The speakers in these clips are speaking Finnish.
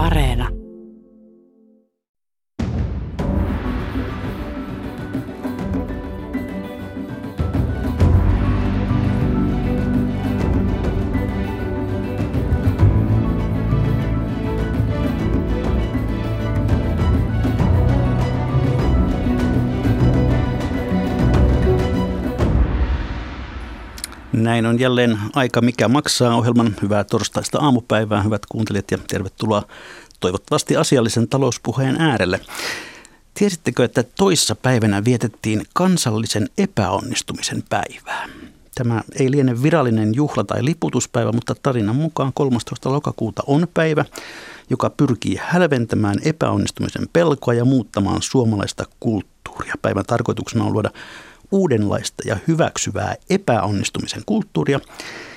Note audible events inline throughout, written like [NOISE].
Areena. Näin on jälleen aika mikä maksaa ohjelman hyvää torstaista aamupäivää, hyvät kuuntelijat ja tervetuloa toivottavasti asiallisen talouspuheen äärelle. Tiesittekö, että toissa päivänä vietettiin kansallisen epäonnistumisen päivää? Tämä ei liene virallinen juhla- tai liputuspäivä, mutta tarinan mukaan 13. lokakuuta on päivä, joka pyrkii hälventämään epäonnistumisen pelkoa ja muuttamaan suomalaista kulttuuria. Päivän tarkoituksena on luoda uudenlaista ja hyväksyvää epäonnistumisen kulttuuria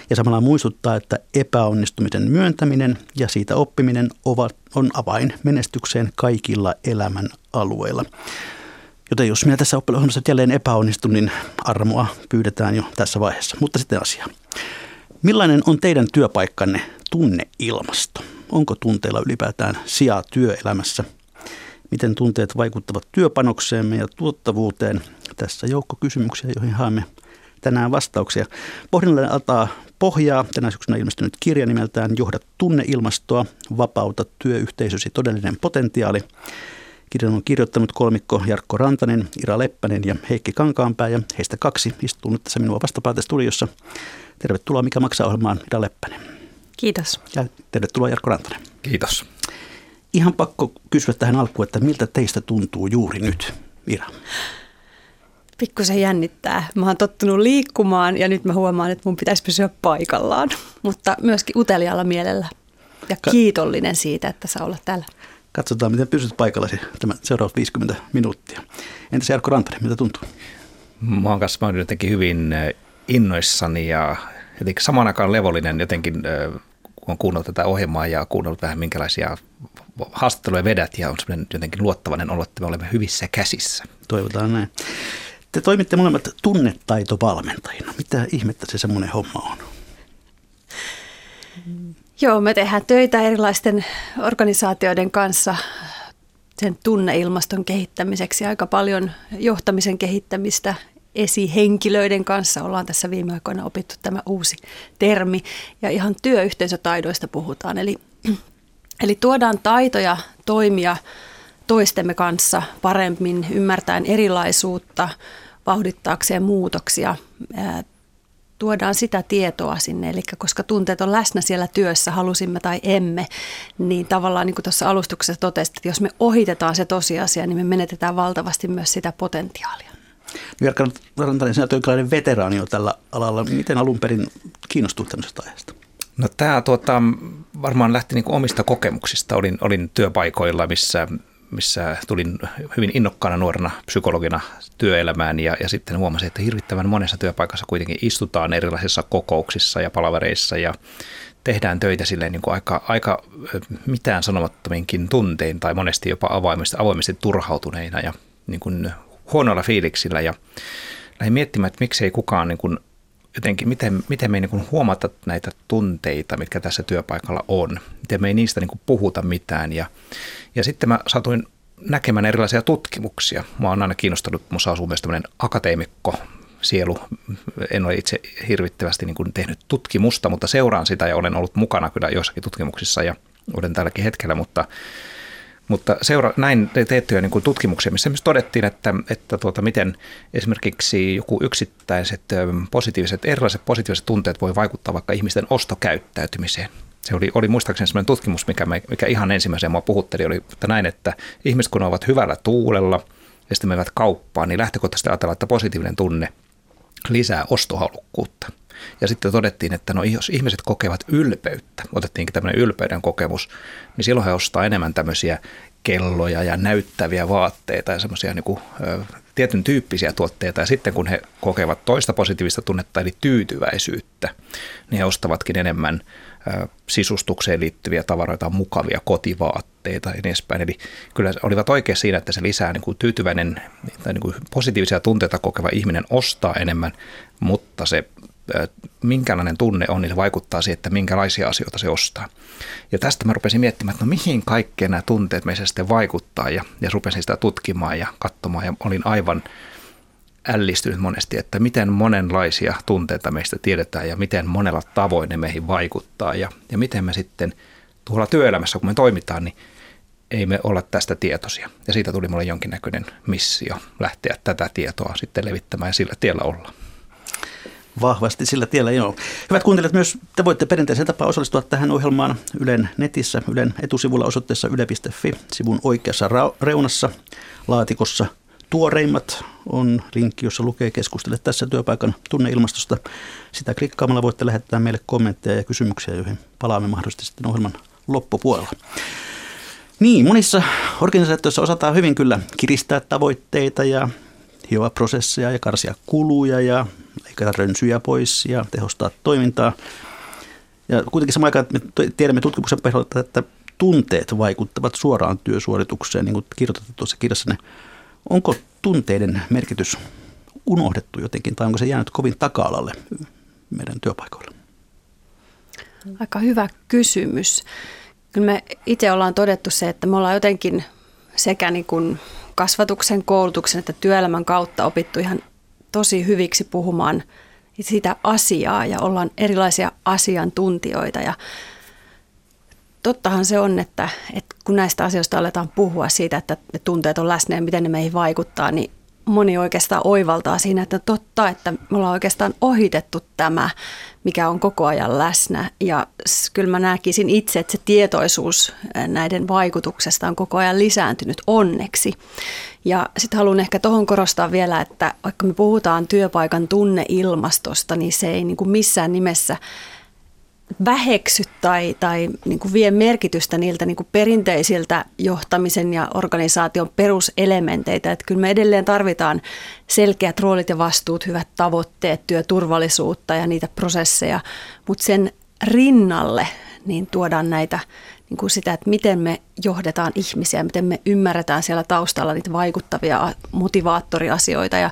ja samalla muistuttaa, että epäonnistumisen myöntäminen ja siitä oppiminen ovat, on avain menestykseen kaikilla elämän alueilla. Joten jos minä tässä oppilaisomassa jälleen epäonnistun, niin armoa pyydetään jo tässä vaiheessa. Mutta sitten asia. Millainen on teidän työpaikkanne tunneilmasto? Onko tunteilla ylipäätään sijaa työelämässä? Miten tunteet vaikuttavat työpanokseemme ja tuottavuuteen? Tässä joukko kysymyksiä, joihin haemme tänään vastauksia. Pohdinnalle antaa pohjaa tänä syksynä ilmestynyt kirja nimeltään Johda tunneilmastoa, vapauta työyhteisösi todellinen potentiaali. Kirjan on kirjoittanut kolmikko Jarkko Rantanen, Ira Leppänen ja Heikki Kankaanpää ja heistä kaksi istuu nyt tässä minua vastapäätä studiossa. Tervetuloa Mikä maksaa ohjelmaan Ira Leppänen. Kiitos. Ja tervetuloa Jarkko Rantanen. Kiitos. Ihan pakko kysyä tähän alkuun, että miltä teistä tuntuu juuri nyt, Ira? Pikkusen jännittää. Mä oon tottunut liikkumaan ja nyt mä huomaan, että mun pitäisi pysyä paikallaan, mutta myöskin uteliaalla mielellä ja kiitollinen siitä, että saa olla täällä. Katsotaan, miten pysyt paikallasi tämä seuraavat 50 minuuttia. Entäs Jarkko Rantanen, mitä tuntuu? Mä oon kanssa mä oon jotenkin hyvin innoissani ja jotenkin samaan aikaan levollinen jotenkin, kun on kuunnellut tätä ohjelmaa ja kuunnellut vähän minkälaisia haastatteluja vedät ja on semmoinen jotenkin luottavainen olo, että me olemme hyvissä käsissä. Toivotaan näin. Te toimitte molemmat tunnetaitovalmentajina. Mitä ihmettä se semmoinen homma on? Joo, me tehdään töitä erilaisten organisaatioiden kanssa sen tunneilmaston kehittämiseksi. Aika paljon johtamisen kehittämistä esihenkilöiden kanssa ollaan tässä viime aikoina opittu tämä uusi termi. Ja ihan työyhteisötaidoista puhutaan. Eli, eli tuodaan taitoja toimia toistemme kanssa paremmin, ymmärtäen erilaisuutta, vauhdittaakseen muutoksia. Tuodaan sitä tietoa sinne, eli koska tunteet on läsnä siellä työssä, halusimme tai emme, niin tavallaan niin kuin tuossa alustuksessa totesit, että jos me ohitetaan se tosiasia, niin me menetetään valtavasti myös sitä potentiaalia. Jarkka Rantanen, sinä olet veteraani jo tällä alalla. Miten alun perin kiinnostuit tämmöisestä aiheesta? No tämä tuota, varmaan lähti niin omista kokemuksista. Olin, olin työpaikoilla, missä missä tulin hyvin innokkaana nuorena psykologina työelämään ja, ja sitten huomasin, että hirvittävän monessa työpaikassa kuitenkin istutaan erilaisissa kokouksissa ja palavereissa ja tehdään töitä silleen niin kuin aika, aika mitään sanomattominkin tuntein tai monesti jopa avoimesti, avoimesti turhautuneina ja niin kuin huonoilla fiiliksillä ja lähdin miettimään, että miksei kukaan niin kuin jotenkin, miten, miten me ei niin huomata näitä tunteita, mitkä tässä työpaikalla on, miten me ei niistä niin puhuta mitään. Ja, ja sitten mä satuin näkemään erilaisia tutkimuksia. Mä oon aina kiinnostunut, musta asuu myös tämmöinen akateemikko, sielu. En ole itse hirvittävästi niin tehnyt tutkimusta, mutta seuraan sitä ja olen ollut mukana kyllä joissakin tutkimuksissa ja olen tälläkin hetkellä, mutta mutta seura- näin teettyjä niin kuin tutkimuksia, missä myös todettiin, että, että tuota, miten esimerkiksi joku yksittäiset positiiviset, erilaiset positiiviset tunteet voi vaikuttaa vaikka ihmisten ostokäyttäytymiseen. Se oli, oli muistaakseni sellainen tutkimus, mikä, me, mikä ihan ensimmäisenä mua puhutteli, oli että näin, että ihmiset kun ovat hyvällä tuulella ja sitten menevät kauppaan, niin lähtökohtaisesti ajatellaan, että positiivinen tunne lisää ostohalukkuutta. Ja sitten todettiin, että no jos ihmiset kokevat ylpeyttä, otettiinkin tämmöinen ylpeyden kokemus, niin silloin he ostaa enemmän tämmöisiä kelloja ja näyttäviä vaatteita ja semmoisia niin kuin, tietyn tyyppisiä tuotteita. Ja sitten kun he kokevat toista positiivista tunnetta, eli tyytyväisyyttä, niin he ostavatkin enemmän sisustukseen liittyviä tavaroita, mukavia kotivaatteita ja niin edespäin. Eli kyllä olivat oikein siinä, että se lisää niin kuin tyytyväinen tai niin kuin positiivisia tunteita kokeva ihminen ostaa enemmän, mutta se minkälainen tunne on, niin se vaikuttaa siihen, että minkälaisia asioita se ostaa. Ja tästä mä rupesin miettimään, että no mihin kaikkeen nämä tunteet meissä sitten vaikuttaa ja, ja rupesin sitä tutkimaan ja katsomaan ja olin aivan ällistynyt monesti, että miten monenlaisia tunteita meistä tiedetään ja miten monella tavoin ne meihin vaikuttaa ja, ja miten me sitten tuolla työelämässä, kun me toimitaan, niin ei me olla tästä tietoisia. Ja siitä tuli mulle jonkinnäköinen missio lähteä tätä tietoa sitten levittämään ja sillä tiellä olla. Vahvasti sillä tiellä, joo. Hyvät kuuntelijat, myös te voitte perinteisen tapaa osallistua tähän ohjelmaan Ylen netissä, Ylen etusivulla osoitteessa yle.fi, sivun oikeassa reunassa, laatikossa – tuoreimmat on linkki, jossa lukee keskustele tässä työpaikan tunneilmastosta. Sitä klikkaamalla voitte lähettää meille kommentteja ja kysymyksiä, joihin palaamme mahdollisesti sitten ohjelman loppupuolella. Niin, monissa organisaatioissa osataan hyvin kyllä kiristää tavoitteita ja hioa prosesseja ja karsia kuluja ja leikata rönsyjä pois ja tehostaa toimintaa. Ja kuitenkin samaan aikaan me tiedämme tutkimuksen pohjalta, että tunteet vaikuttavat suoraan työsuoritukseen, niin kuin kirjoitatte tuossa kirjassanne. Onko tunteiden merkitys unohdettu jotenkin tai onko se jäänyt kovin taka-alalle meidän työpaikoilla? Aika hyvä kysymys. Kyllä me itse ollaan todettu se, että me ollaan jotenkin sekä niin kuin kasvatuksen, koulutuksen että työelämän kautta opittu ihan tosi hyviksi puhumaan sitä asiaa ja ollaan erilaisia asiantuntijoita. Ja tottahan se on, että, että kun näistä asioista aletaan puhua siitä, että ne tunteet on läsnä ja miten ne meihin vaikuttaa, niin moni oikeastaan oivaltaa siinä, että totta, että me ollaan oikeastaan ohitettu tämä, mikä on koko ajan läsnä. Ja kyllä mä näkisin itse, että se tietoisuus näiden vaikutuksesta on koko ajan lisääntynyt onneksi. Ja sitten haluan ehkä tuohon korostaa vielä, että vaikka me puhutaan työpaikan tunneilmastosta, niin se ei niin kuin missään nimessä – väheksy tai, tai niin kuin vie merkitystä niiltä niin kuin perinteisiltä johtamisen ja organisaation peruselementeitä. Että kyllä me edelleen tarvitaan selkeät roolit ja vastuut, hyvät tavoitteet, työturvallisuutta ja niitä prosesseja, mutta sen rinnalle niin tuodaan näitä niin kuin sitä, että miten me johdetaan ihmisiä, miten me ymmärretään siellä taustalla niitä vaikuttavia motivaattoriasioita ja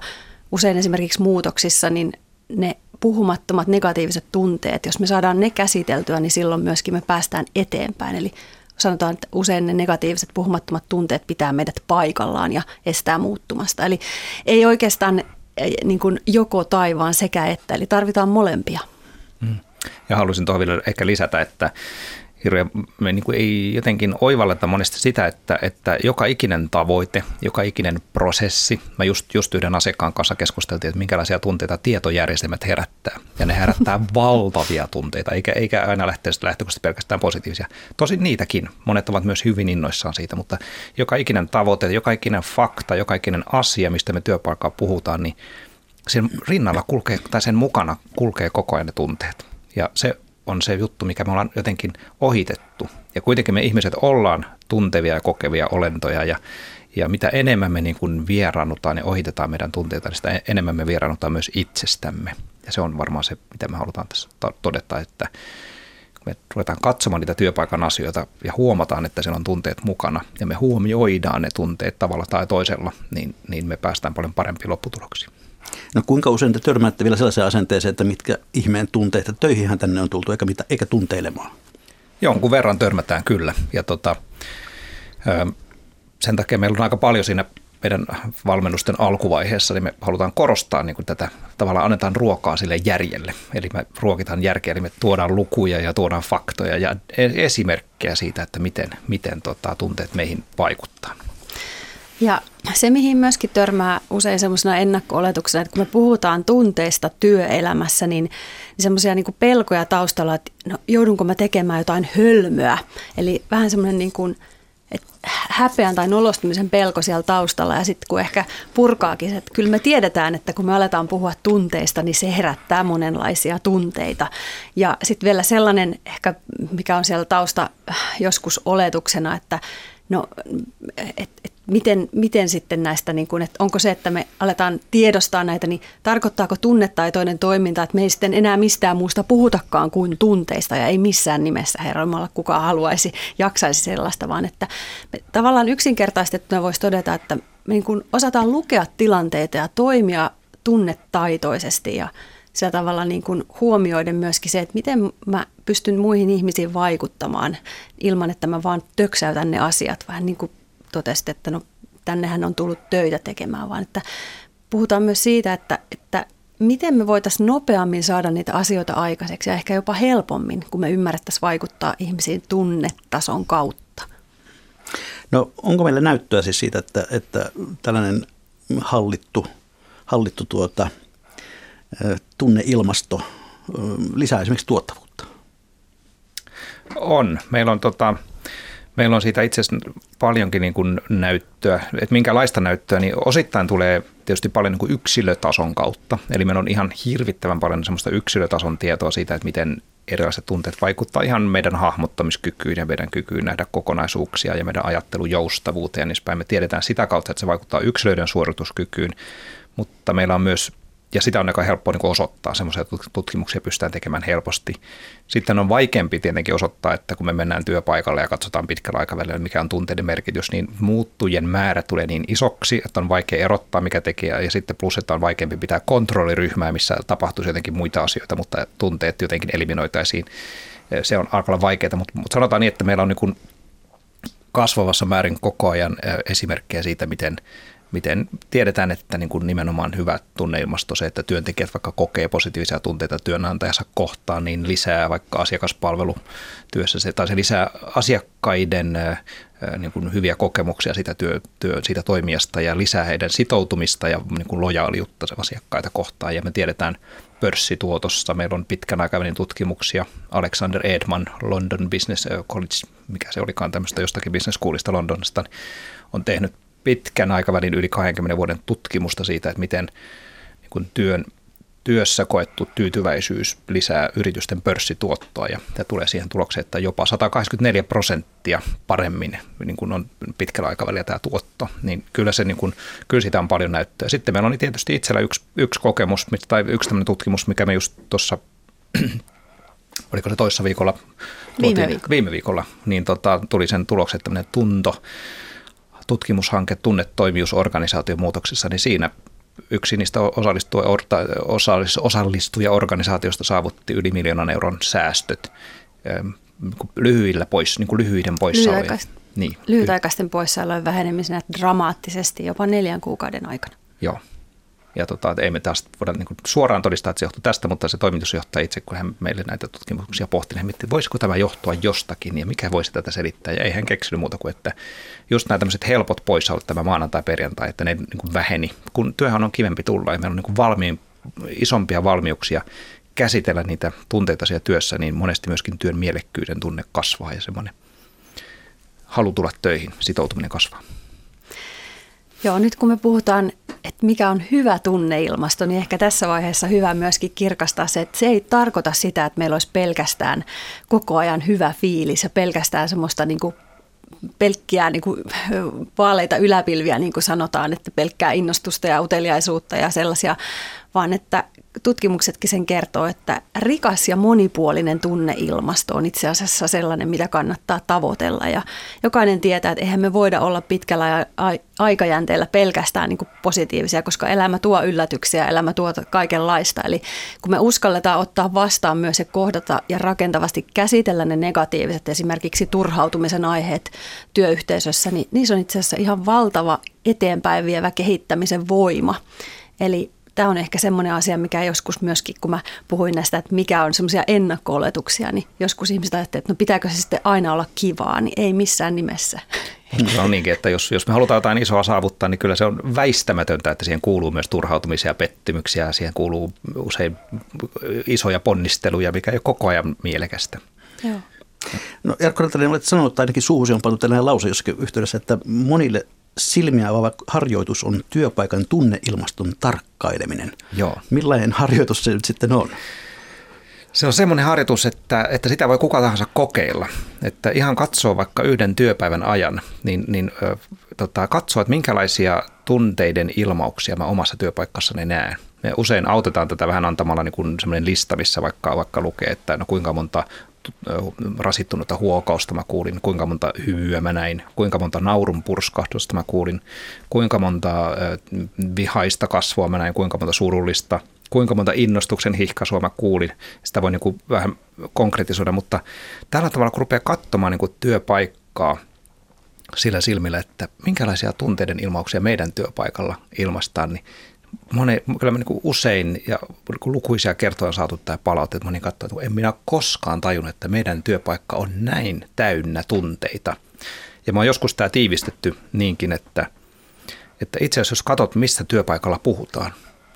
usein esimerkiksi muutoksissa niin ne puhumattomat negatiiviset tunteet, jos me saadaan ne käsiteltyä, niin silloin myöskin me päästään eteenpäin. Eli sanotaan, että usein ne negatiiviset puhumattomat tunteet pitää meidät paikallaan ja estää muuttumasta. Eli ei oikeastaan eh, niin kuin joko taivaan sekä että, eli tarvitaan molempia. Mm. Ja haluaisin tuohon vielä ehkä lisätä, että hirveän, me niin kuin ei jotenkin oivalleta monesti sitä, että, että joka ikinen tavoite, joka ikinen prosessi, mä just, just yhden asiakkaan kanssa keskusteltiin, että minkälaisia tunteita tietojärjestelmät herättää. Ja ne herättää [LAUGHS] valtavia tunteita, eikä, eikä aina lähteä lähtökohtaisesti pelkästään positiivisia. Tosin niitäkin, monet ovat myös hyvin innoissaan siitä, mutta joka ikinen tavoite, joka ikinen fakta, joka ikinen asia, mistä me työpaikkaa puhutaan, niin sen rinnalla kulkee, tai sen mukana kulkee koko ajan ne tunteet. Ja se on se juttu, mikä me ollaan jotenkin ohitettu. Ja kuitenkin me ihmiset ollaan tuntevia ja kokevia olentoja ja, ja mitä enemmän me niin kuin vieraannutaan ja ohitetaan meidän tunteita, niin sitä enemmän me vieraannutaan myös itsestämme. Ja se on varmaan se, mitä me halutaan tässä todeta, että kun me ruvetaan katsomaan niitä työpaikan asioita ja huomataan, että siellä on tunteet mukana ja me huomioidaan ne tunteet tavalla tai toisella, niin, niin me päästään paljon parempiin lopputuloksiin. No kuinka usein te törmäätte vielä sellaiseen asenteeseen, että mitkä ihmeen tunteet, että töihinhän tänne on tultu eikä, mitä, eikä tunteilemaan? Jonkun verran törmätään kyllä. Ja tota, sen takia meillä on aika paljon siinä meidän valmennusten alkuvaiheessa, niin me halutaan korostaa niin kuin tätä, tavallaan annetaan ruokaa sille järjelle. Eli me ruokitaan järkeä, eli me tuodaan lukuja ja tuodaan faktoja ja e-, esimerkkejä siitä, että miten, miten tota, tunteet meihin vaikuttaa. Ja se, mihin myöskin törmää usein semmoisena ennakko-oletuksena, että kun me puhutaan tunteista työelämässä, niin, niin semmoisia niin pelkoja taustalla, että no, joudunko mä tekemään jotain hölmöä. Eli vähän semmoinen niin kuin, että häpeän tai nolostumisen pelko siellä taustalla ja sitten kun ehkä purkaakin, että kyllä me tiedetään, että kun me aletaan puhua tunteista, niin se herättää monenlaisia tunteita. Ja sitten vielä sellainen ehkä, mikä on siellä tausta joskus oletuksena, että no, et, et miten, miten sitten näistä, niin kuin, että onko se, että me aletaan tiedostaa näitä, niin tarkoittaako tunnetaitoinen toiminta, että me ei sitten enää mistään muusta puhutakaan kuin tunteista ja ei missään nimessä herroimalla kukaan haluaisi, jaksaisi sellaista, vaan että me tavallaan yksinkertaistettuna voisi todeta, että me niin kuin osataan lukea tilanteita ja toimia tunnetaitoisesti ja sillä tavalla niin kuin huomioiden myöskin se, että miten mä pystyn muihin ihmisiin vaikuttamaan ilman, että mä vaan töksäytän ne asiat. Vähän niin kuin totesit, että no tännehän on tullut töitä tekemään, vaan että puhutaan myös siitä, että, että miten me voitaisiin nopeammin saada niitä asioita aikaiseksi ja ehkä jopa helpommin, kun me ymmärrettäisiin vaikuttaa ihmisiin tunnetason kautta. No onko meillä näyttöä siis siitä, että, että tällainen hallittu, hallittu tuota, tunneilmasto lisää esimerkiksi tuottavuutta? On. Meillä on, tota, meillä on siitä itse asiassa paljonkin niin kuin näyttöä. Että minkälaista näyttöä, niin osittain tulee tietysti paljon niin kuin yksilötason kautta. Eli meillä on ihan hirvittävän paljon semmoista yksilötason tietoa siitä, että miten erilaiset tunteet vaikuttaa ihan meidän hahmottamiskykyyn ja meidän kykyyn nähdä kokonaisuuksia ja meidän ajattelujoustavuuteen ja niin päin. Me tiedetään sitä kautta, että se vaikuttaa yksilöiden suorituskykyyn, mutta meillä on myös ja sitä on aika helppo niin osoittaa, semmoisia tutkimuksia pystytään tekemään helposti. Sitten on vaikeampi tietenkin osoittaa, että kun me mennään työpaikalle ja katsotaan pitkällä aikavälillä, mikä on tunteiden merkitys, niin muuttujen määrä tulee niin isoksi, että on vaikea erottaa, mikä tekijä, ja sitten plus, että on vaikeampi pitää kontrolliryhmää, missä tapahtuisi jotenkin muita asioita, mutta tunteet jotenkin eliminoitaisiin. Se on aika vaikeaa, mutta, mutta sanotaan niin, että meillä on niin kasvavassa määrin koko ajan esimerkkejä siitä, miten miten tiedetään, että niin kuin nimenomaan hyvä tunneilmasto, se, että työntekijät vaikka kokee positiivisia tunteita työnantajansa kohtaan, niin lisää vaikka asiakaspalvelutyössä se, tai se lisää asiakkaiden niin kuin hyviä kokemuksia siitä, työ, työ, siitä toimijasta ja lisää heidän sitoutumista ja niin kuin lojaaliutta asiakkaita kohtaan. Ja me tiedetään pörssituotossa, meillä on pitkän aikavälin tutkimuksia, Alexander Edman, London Business College, mikä se olikaan tämmöistä jostakin business schoolista Londonista, on tehnyt pitkän aikavälin yli 20 vuoden tutkimusta siitä, että miten niin kuin työn, työssä koettu tyytyväisyys lisää yritysten pörssituottoa ja tämä tulee siihen tulokseen, että jopa 184 prosenttia paremmin niin kuin on pitkällä aikavälillä tämä tuotto, niin kyllä, se, niin kuin, kyllä sitä on paljon näyttöä. Sitten meillä on tietysti itsellä yksi, yksi kokemus tai yksi tämmöinen tutkimus, mikä me just tuossa [CLEARS THROAT] oliko se toissa viikolla? Viime viikolla. Viime viikolla, niin tota, tuli sen tuloksen, että tämmöinen tunto, tutkimushanke tunnetoimijuusorganisaation muutoksessa, niin siinä yksi niistä osallistuja-organisaatioista saavutti yli miljoonan euron säästöt ähm, lyhyillä pois, niin kuin lyhyiden poissaolojen. Niin. Lyhytaikaisten poissaolojen vähenemisenä dramaattisesti jopa neljän kuukauden aikana. Joo. Ja tota, ei me taas voida niin suoraan todistaa, että se johtuu tästä, mutta se toimitusjohtaja itse, kun hän meille näitä tutkimuksia pohti, niin mietti, voisiko tämä johtua jostakin ja mikä voisi tätä selittää. Ja ei hän keksinyt muuta kuin, että just nämä tämmöiset helpot poissaolot tämä maanantai-perjantai, että ne niin väheni. Kun työhän on kivempi tulla ja meillä on niin valmiin, isompia valmiuksia käsitellä niitä tunteita siellä työssä, niin monesti myöskin työn mielekkyyden tunne kasvaa ja semmoinen halu tulla töihin, sitoutuminen kasvaa. Joo, nyt kun me puhutaan, mikä on hyvä tunneilmasto, niin ehkä tässä vaiheessa hyvä myöskin kirkastaa se, että se ei tarkoita sitä, että meillä olisi pelkästään koko ajan hyvä fiilis ja pelkästään semmoista niin kuin pelkkiä niin kuin, vaaleita yläpilviä, niin kuin sanotaan, että pelkkää innostusta ja uteliaisuutta ja sellaisia, vaan että tutkimuksetkin sen kertoo, että rikas ja monipuolinen tunneilmasto on itse asiassa sellainen, mitä kannattaa tavoitella. Ja jokainen tietää, että eihän me voida olla pitkällä aikajänteellä pelkästään niin positiivisia, koska elämä tuo yllätyksiä, elämä tuo kaikenlaista. Eli kun me uskalletaan ottaa vastaan myös se kohdata ja rakentavasti käsitellä ne negatiiviset, esimerkiksi turhautumisen aiheet työyhteisössä, niin niissä on itse asiassa ihan valtava eteenpäin vievä kehittämisen voima. Eli tämä on ehkä semmoinen asia, mikä joskus myöskin, kun mä puhuin näistä, että mikä on semmoisia ennakko-oletuksia, niin joskus ihmiset ajattelevat, että no pitääkö se sitten aina olla kivaa, niin ei missään nimessä. No niinkin, että jos, jos me halutaan jotain isoa saavuttaa, niin kyllä se on väistämätöntä, että siihen kuuluu myös turhautumisia ja pettymyksiä, siihen kuuluu usein isoja ponnisteluja, mikä ei ole koko ajan mielekästä. Joo. No Jarkko Rantanen, olet sanonut, tai ainakin suuhusi on pantu tällainen lause jossakin yhteydessä, että monille silmiä avaava harjoitus on työpaikan tunneilmaston tarkkaileminen. Joo. Millainen harjoitus se nyt sitten on? Se on semmoinen harjoitus, että, että sitä voi kuka tahansa kokeilla. Että ihan katsoo vaikka yhden työpäivän ajan, niin, niin ö, tota, katsoo, että minkälaisia tunteiden ilmauksia mä omassa työpaikassani näen. Me usein autetaan tätä vähän antamalla niin kuin semmoinen lista, missä vaikka, vaikka lukee, että no kuinka monta rasittunutta huokausta mä kuulin, kuinka monta hymyä mä näin, kuinka monta naurun purskahdusta mä kuulin, kuinka monta vihaista kasvua mä näin, kuinka monta surullista, kuinka monta innostuksen hihkaisua mä kuulin. Sitä voi niin kuin vähän konkretisoida, mutta tällä tavalla kun rupeaa katsomaan niin kuin työpaikkaa sillä silmillä, että minkälaisia tunteiden ilmauksia meidän työpaikalla ilmastaan, niin moni, kyllä niin kuin usein ja niin lukuisia kertoja on saatu tämä palaute, että moni katsoo, että en minä koskaan tajunnut, että meidän työpaikka on näin täynnä tunteita. Ja mä oon joskus tämä tiivistetty niinkin, että, että itse asiassa jos katsot, mistä työpaikalla puhutaan,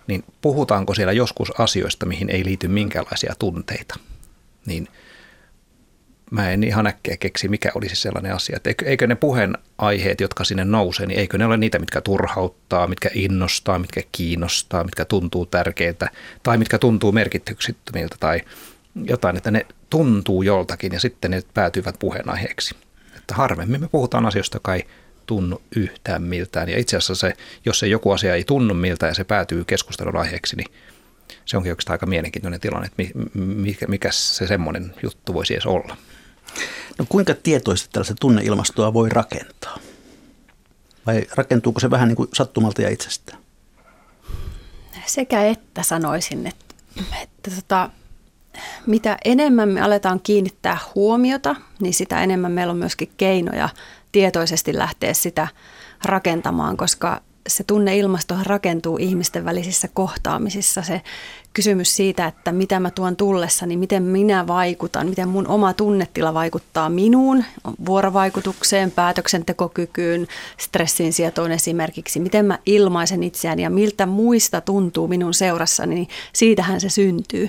niin puhutaanko siellä joskus asioista, mihin ei liity minkäänlaisia tunteita, niin – mä en ihan äkkiä keksi, mikä olisi sellainen asia. Että eikö ne puheenaiheet, jotka sinne nousee, niin eikö ne ole niitä, mitkä turhauttaa, mitkä innostaa, mitkä kiinnostaa, mitkä tuntuu tärkeitä tai mitkä tuntuu merkityksittömiltä tai jotain, että ne tuntuu joltakin ja sitten ne päätyvät puheenaiheeksi. Että harvemmin me puhutaan asioista, joka ei tunnu yhtään miltään. Ja itse asiassa se, jos se joku asia ei tunnu miltä ja se päätyy keskustelun aiheeksi, niin se onkin oikeastaan aika mielenkiintoinen tilanne, että mikä, mikä se semmoinen juttu voisi edes olla. No kuinka tietoisesti tällaista tunneilmastoa voi rakentaa? Vai rakentuuko se vähän niin kuin sattumalta ja itsestään? Sekä että sanoisin, että, että tota, mitä enemmän me aletaan kiinnittää huomiota, niin sitä enemmän meillä on myöskin keinoja tietoisesti lähteä sitä rakentamaan, koska se tunneilmasto rakentuu ihmisten välisissä kohtaamisissa. Se kysymys siitä, että mitä mä tuon tullessani, miten minä vaikutan, miten mun oma tunnetila vaikuttaa minuun, vuorovaikutukseen, päätöksentekokykyyn, stressin sietoon esimerkiksi, miten mä ilmaisen itseäni ja miltä muista tuntuu minun seurassani, niin siitähän se syntyy.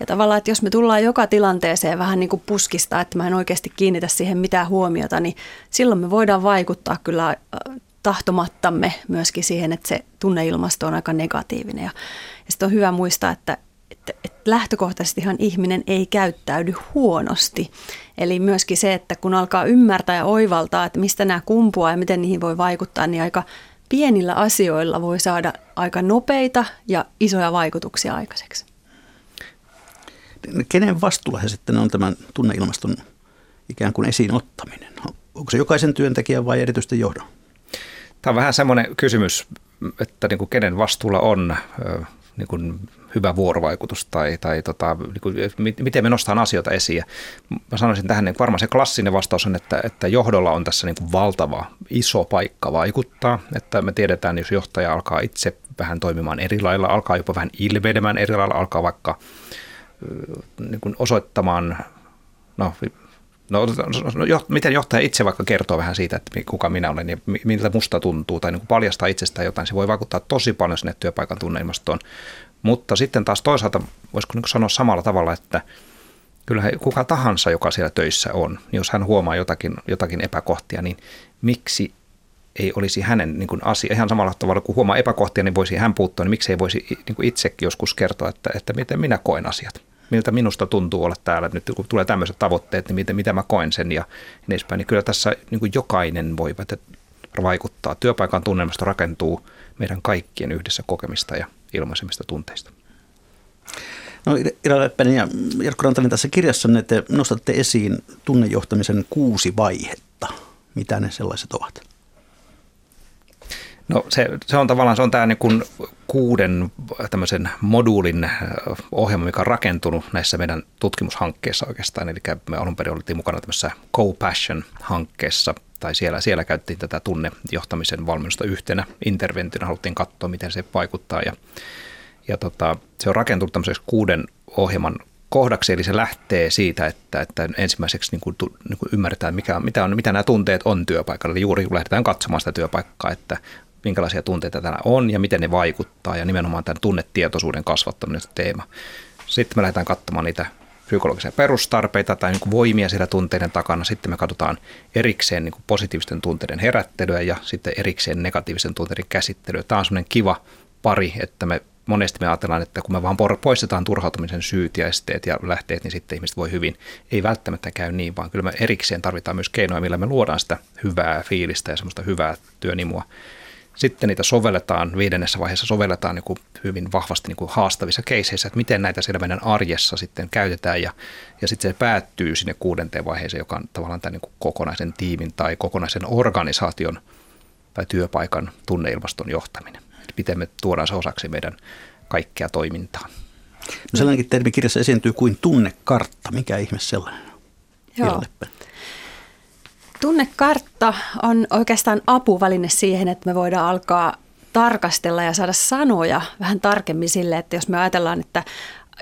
Ja tavallaan, että jos me tullaan joka tilanteeseen vähän niin kuin puskista, että mä en oikeasti kiinnitä siihen mitään huomiota, niin silloin me voidaan vaikuttaa kyllä tahtomattamme myöskin siihen, että se tunneilmasto on aika negatiivinen. Ja sitten on hyvä muistaa, että, että, että lähtökohtaisestihan ihminen ei käyttäydy huonosti. Eli myöskin se, että kun alkaa ymmärtää ja oivaltaa, että mistä nämä kumpuaa ja miten niihin voi vaikuttaa, niin aika pienillä asioilla voi saada aika nopeita ja isoja vaikutuksia aikaiseksi. Kenen vastuulla he sitten on tämän tunneilmaston ikään kuin esiin ottaminen? Onko se jokaisen työntekijän vai erityisesti johdon? Tämä on vähän semmoinen kysymys, että niin kuin kenen vastuulla on niin kuin hyvä vuorovaikutus tai, tai tota, niin kuin, miten me nostetaan asioita esiin. Mä sanoisin tähän, että varmaan se klassinen vastaus on, että, että johdolla on tässä niin kuin valtava iso paikka vaikuttaa, että me tiedetään, jos johtaja alkaa itse vähän toimimaan eri lailla, alkaa jopa vähän ilveilemään eri lailla, alkaa vaikka niin kuin osoittamaan, no No, no jo, miten johtaja itse vaikka kertoo vähän siitä, että kuka minä olen ja miltä musta tuntuu tai niin kuin paljastaa itsestään jotain, se voi vaikuttaa tosi paljon sinne työpaikan tunneilmastoon. Mutta sitten taas toisaalta voisiko niin sanoa samalla tavalla, että kyllä kuka tahansa, joka siellä töissä on, niin jos hän huomaa jotakin, jotakin epäkohtia, niin miksi ei olisi hänen niin kuin asia, ihan samalla tavalla kuin huomaa epäkohtia, niin voisi hän puuttua, niin miksi ei voisi niin kuin itsekin joskus kertoa, että, että miten minä koen asiat miltä minusta tuntuu olla täällä. Nyt kun tulee tämmöiset tavoitteet, niin miten, miten mä koen sen ja niin edespäin. Niin kyllä tässä niin kuin jokainen voi vaikuttaa. Työpaikan tunnelmasta rakentuu meidän kaikkien yhdessä kokemista ja ilmaisemista tunteista. No Ira Leppänen ja Jarkko Rantanen tässä kirjassa te nostatte esiin tunnejohtamisen kuusi vaihetta. Mitä ne sellaiset ovat? No se, se on tavallaan se on tämä niin kuin kuuden tämmöisen moduulin äh, ohjelma, mikä on rakentunut näissä meidän tutkimushankkeissa oikeastaan. Eli me alun perin oltiin mukana tämmöisessä Co-Passion-hankkeessa, tai siellä, siellä käytettiin tätä tunnejohtamisen valmennusta yhtenä interventiona, haluttiin katsoa, miten se vaikuttaa. Ja, ja tota, se on rakentunut tämmöiseksi kuuden ohjelman kohdaksi, eli se lähtee siitä, että, että ensimmäiseksi niin kuin, niin kuin ymmärretään, mikä, mitä, on, mitä nämä tunteet on työpaikalla. Eli juuri kun lähdetään katsomaan sitä työpaikkaa, että minkälaisia tunteita täällä on ja miten ne vaikuttaa ja nimenomaan tämän tunnetietoisuuden kasvattaminen teema. Sitten me lähdetään katsomaan niitä psykologisia perustarpeita tai niin voimia siellä tunteiden takana. Sitten me katsotaan erikseen niin positiivisten tunteiden herättelyä ja sitten erikseen negatiivisen tunteiden käsittelyä. Tämä on semmoinen kiva pari, että me monesti me ajatellaan, että kun me vaan poistetaan turhautumisen syyt ja esteet ja lähteet, niin sitten ihmiset voi hyvin. Ei välttämättä käy niin, vaan kyllä me erikseen tarvitaan myös keinoja, millä me luodaan sitä hyvää fiilistä ja semmoista hyvää työnimua. Sitten niitä sovelletaan, viidennessä vaiheessa sovelletaan niin kuin hyvin vahvasti niin kuin haastavissa keiseissä, että miten näitä siellä meidän arjessa sitten käytetään ja, ja sitten se päättyy sinne kuudenteen vaiheeseen, joka on tavallaan tämän niin kuin kokonaisen tiimin tai kokonaisen organisaation tai työpaikan tunneilmaston johtaminen. Että miten me tuodaan se osaksi meidän kaikkea toimintaa. No sellainenkin termi kirjassa esiintyy kuin tunnekartta. Mikä ihme sellainen on? Joo. Tunnekartta on oikeastaan apuväline siihen, että me voidaan alkaa tarkastella ja saada sanoja vähän tarkemmin sille, että jos me ajatellaan, että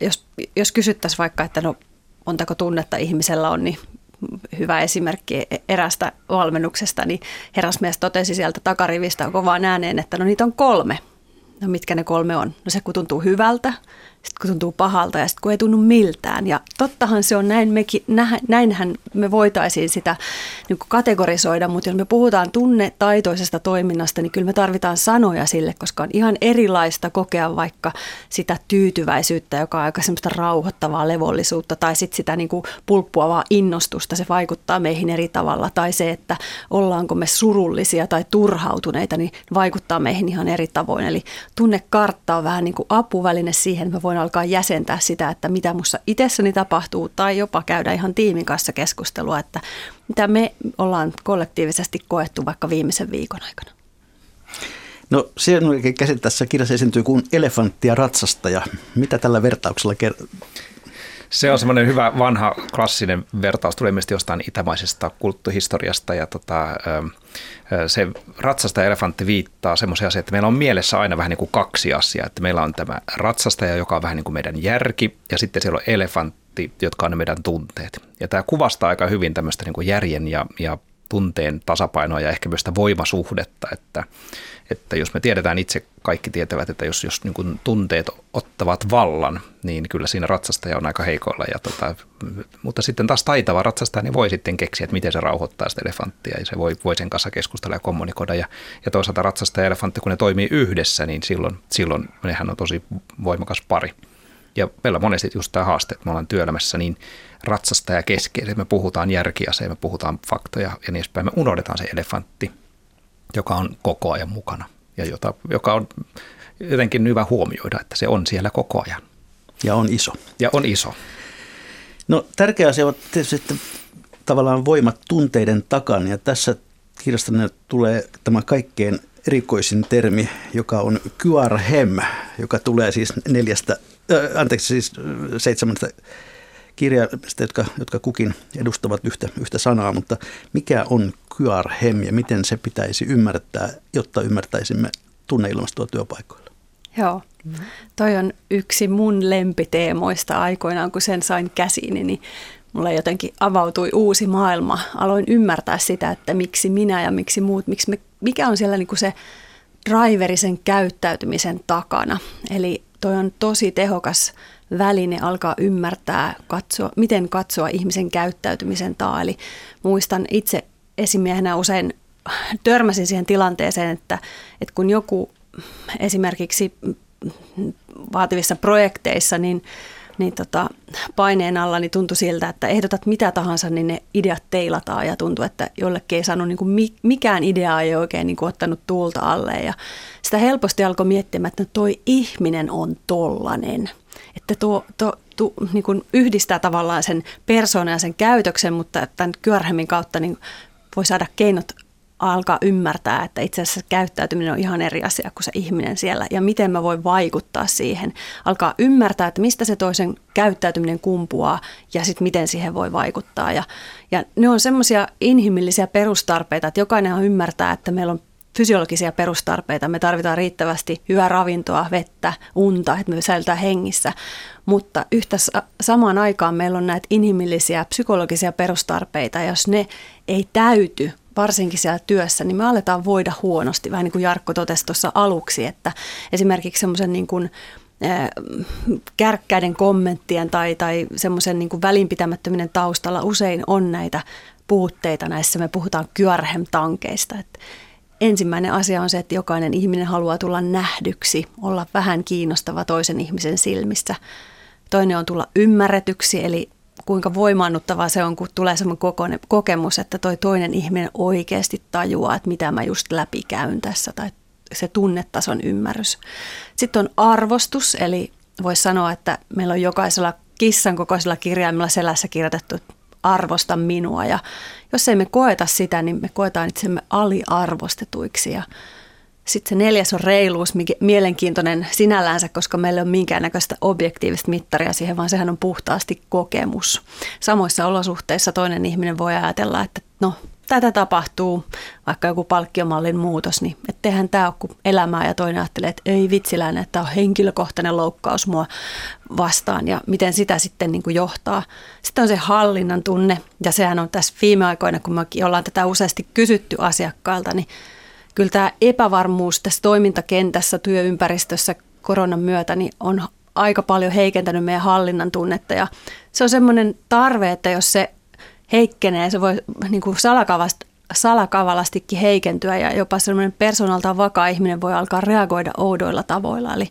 jos, jos kysyttäisiin vaikka, että no montako tunnetta ihmisellä on, niin hyvä esimerkki erästä valmennuksesta, niin herrasmies totesi sieltä takarivistä kovaan ääneen, että no niitä on kolme. No mitkä ne kolme on? No se kun tuntuu hyvältä, sitten kun tuntuu pahalta ja sitten kun ei tunnu miltään. Ja tottahan se on näin, mekin, näinhän me voitaisiin sitä niin kuin kategorisoida, mutta jos me puhutaan tunnetaitoisesta toiminnasta, niin kyllä me tarvitaan sanoja sille, koska on ihan erilaista kokea vaikka sitä tyytyväisyyttä, joka on aika semmoista rauhoittavaa levollisuutta, tai sitten sitä niin kuin pulppuavaa innostusta, se vaikuttaa meihin eri tavalla, tai se, että ollaanko me surullisia tai turhautuneita, niin vaikuttaa meihin ihan eri tavoin. Eli tunnekartta on vähän niin kuin apuväline siihen, me voin alkaa jäsentää sitä, että mitä minussa itsessäni tapahtuu tai jopa käydä ihan tiimin kanssa keskustelua, että mitä me ollaan kollektiivisesti koettu vaikka viimeisen viikon aikana. No se on käsite tässä kirjassa esiintyy kuin elefantti ja ratsastaja. Mitä tällä vertauksella? Se on semmoinen hyvä vanha klassinen vertaus, tulee mielestäni jostain itämaisesta kulttuurihistoriasta ja tota, se ratsasta elefantti viittaa semmoisia asioita, että meillä on mielessä aina vähän niin kuin kaksi asiaa, että meillä on tämä ratsastaja, joka on vähän niin kuin meidän järki ja sitten siellä on elefantti, jotka on ne meidän tunteet. Ja tämä kuvastaa aika hyvin tämmöistä niin kuin järjen ja, ja tunteen tasapainoa ja ehkä myös sitä voimasuhdetta, että, että jos me tiedetään itse, kaikki tietävät, että jos, jos niin tunteet ottavat vallan, niin kyllä siinä ratsastaja on aika heikoilla. Ja tota, mutta sitten taas taitava ratsastaja niin voi sitten keksiä, että miten se rauhoittaa sitä elefanttia ja se voi, voi sen kanssa keskustella ja kommunikoida. Ja, ja toisaalta ratsastaja ja elefantti, kun ne toimii yhdessä, niin silloin, silloin nehän on tosi voimakas pari. Ja meillä on monesti just tämä haaste, että me ollaan työelämässä niin ratsastaja keskeisiä, me puhutaan järkiaseja, me puhutaan faktoja ja niin edespäin. Me unohdetaan se elefantti, joka on koko ajan mukana ja jota, joka on jotenkin hyvä huomioida, että se on siellä koko ajan. Ja on iso. Ja on iso. No tärkeä asia on tietysti että tavallaan voimat tunteiden takana ja tässä kirjasta tulee tämä kaikkein erikoisin termi, joka on kyarhem, joka tulee siis neljästä, äh, anteeksi siis seitsemästä kirjaimista, jotka, jotka kukin edustavat yhtä, yhtä sanaa, mutta mikä on kyarhem ja miten se pitäisi ymmärtää, jotta ymmärtäisimme tunneilmastoa työpaikoilla? Joo, toi on yksi mun lempiteemoista aikoinaan, kun sen sain käsiini, niin mulle jotenkin avautui uusi maailma. Aloin ymmärtää sitä, että miksi minä ja miksi muut, miksi me, mikä on siellä niin kuin se driverisen käyttäytymisen takana. Eli toi on tosi tehokas väline alkaa ymmärtää, katsoa, miten katsoa ihmisen käyttäytymisen taa. Eli muistan itse esimiehenä usein [LAUGHS] törmäsin siihen tilanteeseen, että, että kun joku esimerkiksi vaativissa projekteissa, niin niin tota, paineen alla niin tuntui siltä, että ehdotat mitä tahansa, niin ne ideat teilataan ja tuntuu, että jollekin ei saanut, niin kuin mikään idea ei oikein niin kuin ottanut tuulta alle ja sitä helposti alkoi miettimään, että toi ihminen on tollanen. Että tuo, tuo, tuo niin kuin yhdistää tavallaan sen persoonan ja sen käytöksen, mutta tämän kyörhemmin kautta niin voi saada keinot alkaa ymmärtää, että itse asiassa käyttäytyminen on ihan eri asia kuin se ihminen siellä ja miten mä voin vaikuttaa siihen. Alkaa ymmärtää, että mistä se toisen käyttäytyminen kumpuaa ja sitten miten siihen voi vaikuttaa. Ja, ja ne on semmoisia inhimillisiä perustarpeita, että jokainen ymmärtää, että meillä on fysiologisia perustarpeita. Me tarvitaan riittävästi hyvää ravintoa, vettä, unta, että me säilytään hengissä. Mutta yhtä samaan aikaan meillä on näitä inhimillisiä psykologisia perustarpeita. Ja jos ne ei täyty, varsinkin siellä työssä, niin me aletaan voida huonosti. Vähän niin kuin Jarkko totesi tuossa aluksi, että esimerkiksi semmoisen niin kuin, kärkkäiden kommenttien tai, tai semmoisen niin välinpitämättömyyden taustalla usein on näitä puutteita näissä. Me puhutaan kyörhem-tankeista. Että ensimmäinen asia on se, että jokainen ihminen haluaa tulla nähdyksi, olla vähän kiinnostava toisen ihmisen silmissä. Toinen on tulla ymmärretyksi, eli kuinka voimaannuttavaa se on, kun tulee sellainen kokemus, että toi toinen ihminen oikeasti tajuaa, että mitä mä just läpikäyn tässä, tai se tunnetason ymmärrys. Sitten on arvostus, eli voisi sanoa, että meillä on jokaisella kissan kokoisella kirjaimella selässä kirjoitettu, arvosta minua. Ja jos ei me koeta sitä, niin me koetaan itsemme aliarvostetuiksi. Ja Sitten se neljäs on reiluus, mielenkiintoinen sinällänsä, koska meillä on minkäännäköistä objektiivista mittaria siihen, vaan sehän on puhtaasti kokemus. Samoissa olosuhteissa toinen ihminen voi ajatella, että no tätä tapahtuu, vaikka joku palkkiomallin muutos, niin etteihän tämä ole kuin elämää ja toinen ajattelee, että ei vitsiläinen, että tämä on henkilökohtainen loukkaus mua vastaan ja miten sitä sitten niin kuin johtaa. Sitten on se hallinnan tunne ja sehän on tässä viime aikoina, kun me ollaan tätä useasti kysytty asiakkailta, niin kyllä tämä epävarmuus tässä toimintakentässä, työympäristössä koronan myötä niin on aika paljon heikentänyt meidän hallinnan tunnetta ja se on semmoinen tarve, että jos se heikkenee, se voi niin kuin salakavast, salakavalastikin heikentyä ja jopa semmoinen persoonaltaan vakaa ihminen voi alkaa reagoida oudoilla tavoilla. Eli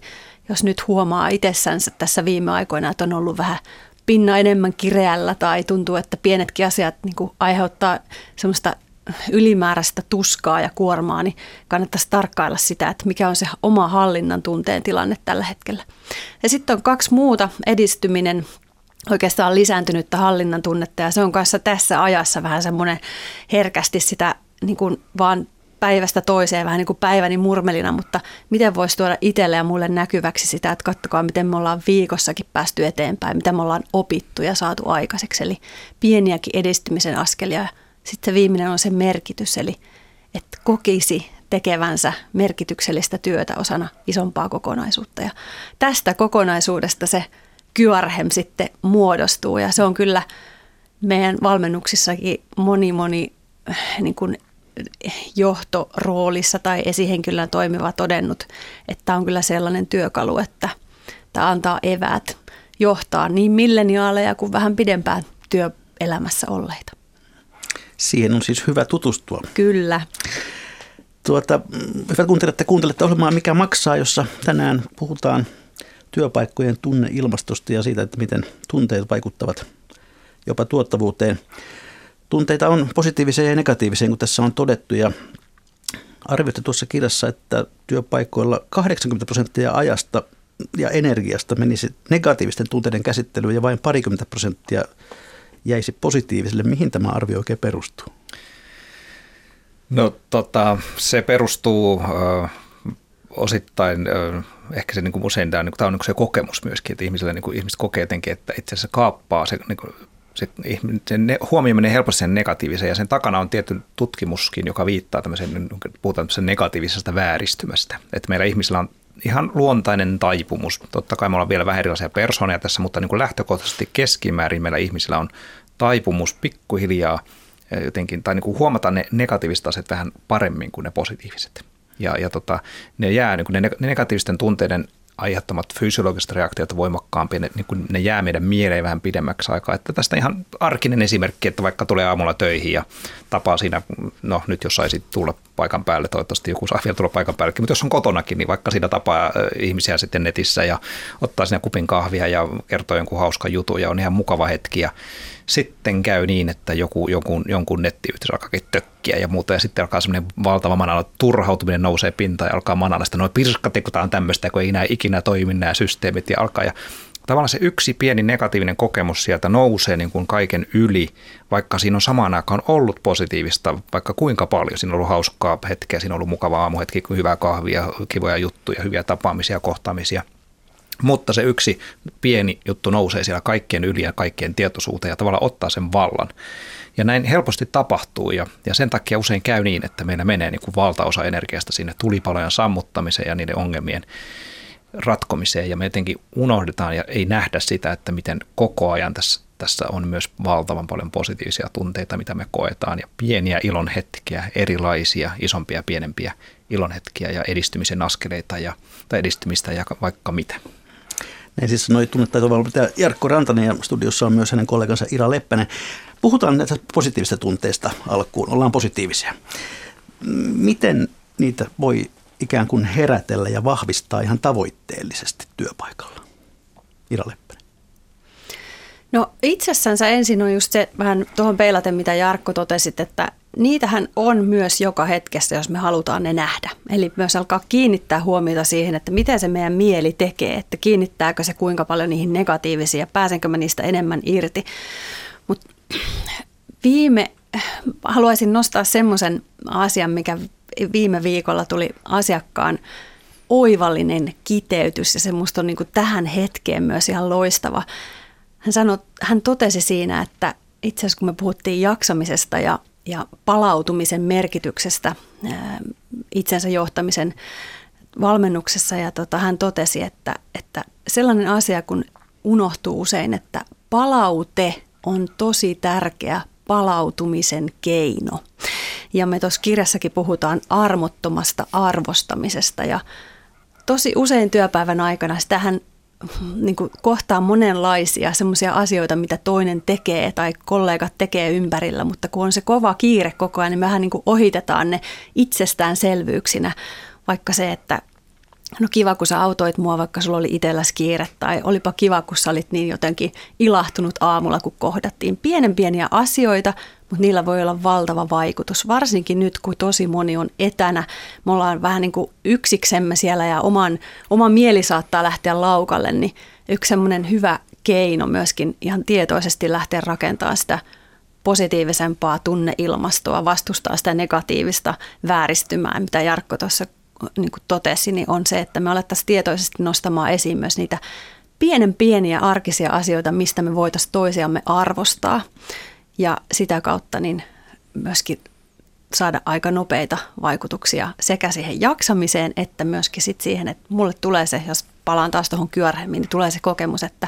jos nyt huomaa itsessänsä tässä viime aikoina, että on ollut vähän pinna enemmän kireällä tai tuntuu, että pienetkin asiat niin kuin aiheuttaa semmoista ylimääräistä tuskaa ja kuormaa, niin kannattaisi tarkkailla sitä, että mikä on se oma hallinnan tunteen tilanne tällä hetkellä. Ja sitten on kaksi muuta, edistyminen oikeastaan lisääntynyttä hallinnan tunnetta ja se on kanssa tässä ajassa vähän semmoinen herkästi sitä niin kuin vaan päivästä toiseen vähän niin kuin päiväni murmelina, mutta miten voisi tuoda itselle ja mulle näkyväksi sitä, että kattokaa miten me ollaan viikossakin päästy eteenpäin, mitä me ollaan opittu ja saatu aikaiseksi. Eli pieniäkin edistymisen askelia. Sitten viimeinen on se merkitys, eli että kokisi tekevänsä merkityksellistä työtä osana isompaa kokonaisuutta. Ja tästä kokonaisuudesta se Kyarhem sitten muodostuu ja se on kyllä meidän valmennuksissakin moni moni äh, niin kuin johtoroolissa tai esihenkilönä toimiva todennut, että tämä on kyllä sellainen työkalu, että tämä antaa eväät johtaa niin milleniaaleja kuin vähän pidempään työelämässä olleita. Siihen on siis hyvä tutustua. Kyllä. Tuota, hyvät kuuntelijat, te kuuntelette ohjelmaa Mikä maksaa, jossa tänään puhutaan työpaikkojen tunneilmastosta ja siitä, että miten tunteet vaikuttavat jopa tuottavuuteen. Tunteita on positiivisia ja negatiivisia, kun tässä on todettu, ja arvioitte tuossa kirjassa, että työpaikoilla 80 prosenttia ajasta ja energiasta menisi negatiivisten tunteiden käsittelyyn ja vain parikymmentä prosenttia jäisi positiiviselle. Mihin tämä arvio oikein perustuu? No tota, se perustuu äh, osittain äh, ehkä se niin kuin usein tämä niin kuin, tämä on niin se kokemus myöskin, että ihmisillä, niin kuin, ihmiset kokee jotenkin, että itse asiassa kaappaa se, niin kuin, ne, huomio menee helposti sen negatiiviseen ja sen takana on tietty tutkimuskin, joka viittaa tämmöiseen, puhutaan tämmöisestä negatiivisesta vääristymästä. Että meillä ihmisillä on ihan luontainen taipumus. Totta kai me ollaan vielä vähän erilaisia persoonia tässä, mutta niin kuin lähtökohtaisesti keskimäärin meillä ihmisillä on taipumus pikkuhiljaa jotenkin, tai niin kuin huomata ne negatiiviset asiat vähän paremmin kuin ne positiiviset. Ja, ja tota, ne jää, niin kuin ne, ne negatiivisten tunteiden aiheuttamat fysiologiset reaktiot voimakkaampia, ne, niin kuin ne jää meidän mieleen vähän pidemmäksi aikaa. Että tästä ihan arkinen esimerkki, että vaikka tulee aamulla töihin ja tapaa siinä, no nyt jos saisi tulla paikan päälle, toivottavasti joku saa vielä tulla paikan päälle, mutta jos on kotonakin, niin vaikka siinä tapaa ihmisiä sitten netissä ja ottaa sinne kupin kahvia ja kertoo jonkun hauskan jutun ja on ihan mukava hetki ja sitten käy niin, että joku, jonkun, jonkun nettiyhteys alkaakin tökkiä ja muuta, ja sitten alkaa semmoinen valtava manala, turhautuminen nousee pintaan ja alkaa manalla sitä, noin pirskatikutaan tämmöistä, kun ei enää ikinä toimi nämä systeemit ja alkaa, ja tavallaan se yksi pieni negatiivinen kokemus sieltä nousee niin kuin kaiken yli, vaikka siinä on samaan aikaan ollut positiivista, vaikka kuinka paljon. Siinä on ollut hauskaa hetkeä, siinä on ollut mukava aamuhetki, hyvää kahvia, kivoja juttuja, hyviä tapaamisia, kohtaamisia – mutta se yksi pieni juttu nousee siellä kaikkien yli ja kaikkien tietoisuuteen ja tavallaan ottaa sen vallan. Ja näin helposti tapahtuu ja, ja sen takia usein käy niin, että meillä menee niin kuin valtaosa energiasta sinne tulipalojen sammuttamiseen ja niiden ongelmien ratkomiseen ja me jotenkin unohdetaan ja ei nähdä sitä, että miten koko ajan tässä, tässä on myös valtavan paljon positiivisia tunteita, mitä me koetaan ja pieniä ilonhetkiä, erilaisia, isompia pienempiä ilonhetkiä ja edistymisen askeleita ja, tai edistymistä ja vaikka mitä. Näin siis sanoi tunnetaitovalmentaja Jarkko Rantanen ja studiossa on myös hänen kollegansa Ira Leppänen. Puhutaan näistä positiivisista tunteista alkuun, ollaan positiivisia. Miten niitä voi ikään kuin herätellä ja vahvistaa ihan tavoitteellisesti työpaikalla? Ira Leppänen. No itsessänsä ensin on just se vähän tuohon peilaten, mitä Jarkko totesit, että niitähän on myös joka hetkessä, jos me halutaan ne nähdä. Eli myös alkaa kiinnittää huomiota siihen, että miten se meidän mieli tekee, että kiinnittääkö se kuinka paljon niihin negatiivisiin ja pääsenkö mä niistä enemmän irti. Mutta [CLEARS THROAT] viime haluaisin nostaa semmoisen asian, mikä viime viikolla tuli asiakkaan oivallinen kiteytys ja se musta on niin kuin tähän hetkeen myös ihan loistava. Hän, sanoi, hän totesi siinä, että itse asiassa kun me puhuttiin jaksamisesta ja, ja palautumisen merkityksestä ää, itsensä johtamisen valmennuksessa ja tota, hän totesi, että, että sellainen asia kun unohtuu usein, että palaute on tosi tärkeä palautumisen keino. Ja me tuossa kirjassakin puhutaan armottomasta arvostamisesta. Ja tosi usein työpäivän aikana sitähän niin kuin kohtaa monenlaisia semmoisia asioita, mitä toinen tekee tai kollegat tekee ympärillä, mutta kun on se kova kiire koko ajan, niin mehän niin kuin ohitetaan ne itsestäänselvyyksinä, vaikka se, että no kiva, kun sä autoit mua, vaikka sulla oli itselläs kiire, tai olipa kiva, kun sä olit niin jotenkin ilahtunut aamulla, kun kohdattiin. Pienen pieniä asioita, mutta niillä voi olla valtava vaikutus, varsinkin nyt, kun tosi moni on etänä. Me ollaan vähän niin kuin yksiksemme siellä ja oman, oman mieli saattaa lähteä laukalle, niin yksi semmoinen hyvä keino myöskin ihan tietoisesti lähteä rakentamaan sitä positiivisempaa tunneilmastoa, vastustaa sitä negatiivista vääristymää, mitä Jarkko tuossa niin kuin totesi, niin on se, että me alettaisiin tietoisesti nostamaan esiin myös niitä pienen pieniä arkisia asioita, mistä me voitaisiin toisiamme arvostaa ja sitä kautta niin myöskin saada aika nopeita vaikutuksia sekä siihen jaksamiseen että myöskin sit siihen, että mulle tulee se, jos palaan taas tuohon kyörhemmin, niin tulee se kokemus, että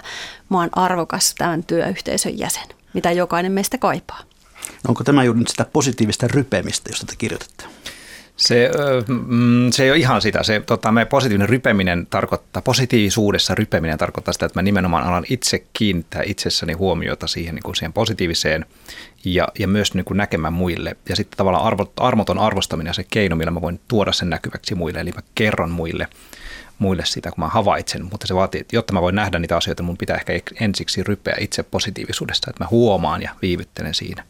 mä oon arvokas tämän työyhteisön jäsen, mitä jokainen meistä kaipaa. Onko tämä juuri nyt sitä positiivista rypemistä, josta te kirjoitatte? Se, mm, se ei ole ihan sitä. Se, tota, me positiivinen rypeminen tarkoittaa, positiivisuudessa rypeminen tarkoittaa sitä, että mä nimenomaan alan itse kiinnittää itsessäni huomiota siihen, niin kuin siihen positiiviseen ja, ja myös niin kuin näkemään muille. Ja sitten tavallaan arvo, armoton arvostaminen ja se keino, millä mä voin tuoda sen näkyväksi muille. Eli mä kerron muille, muille sitä, kun mä havaitsen. Mutta se vaatii, että jotta mä voin nähdä niitä asioita, mun pitää ehkä ensiksi rypeä itse positiivisuudesta, että mä huomaan ja viivyttelen siinä.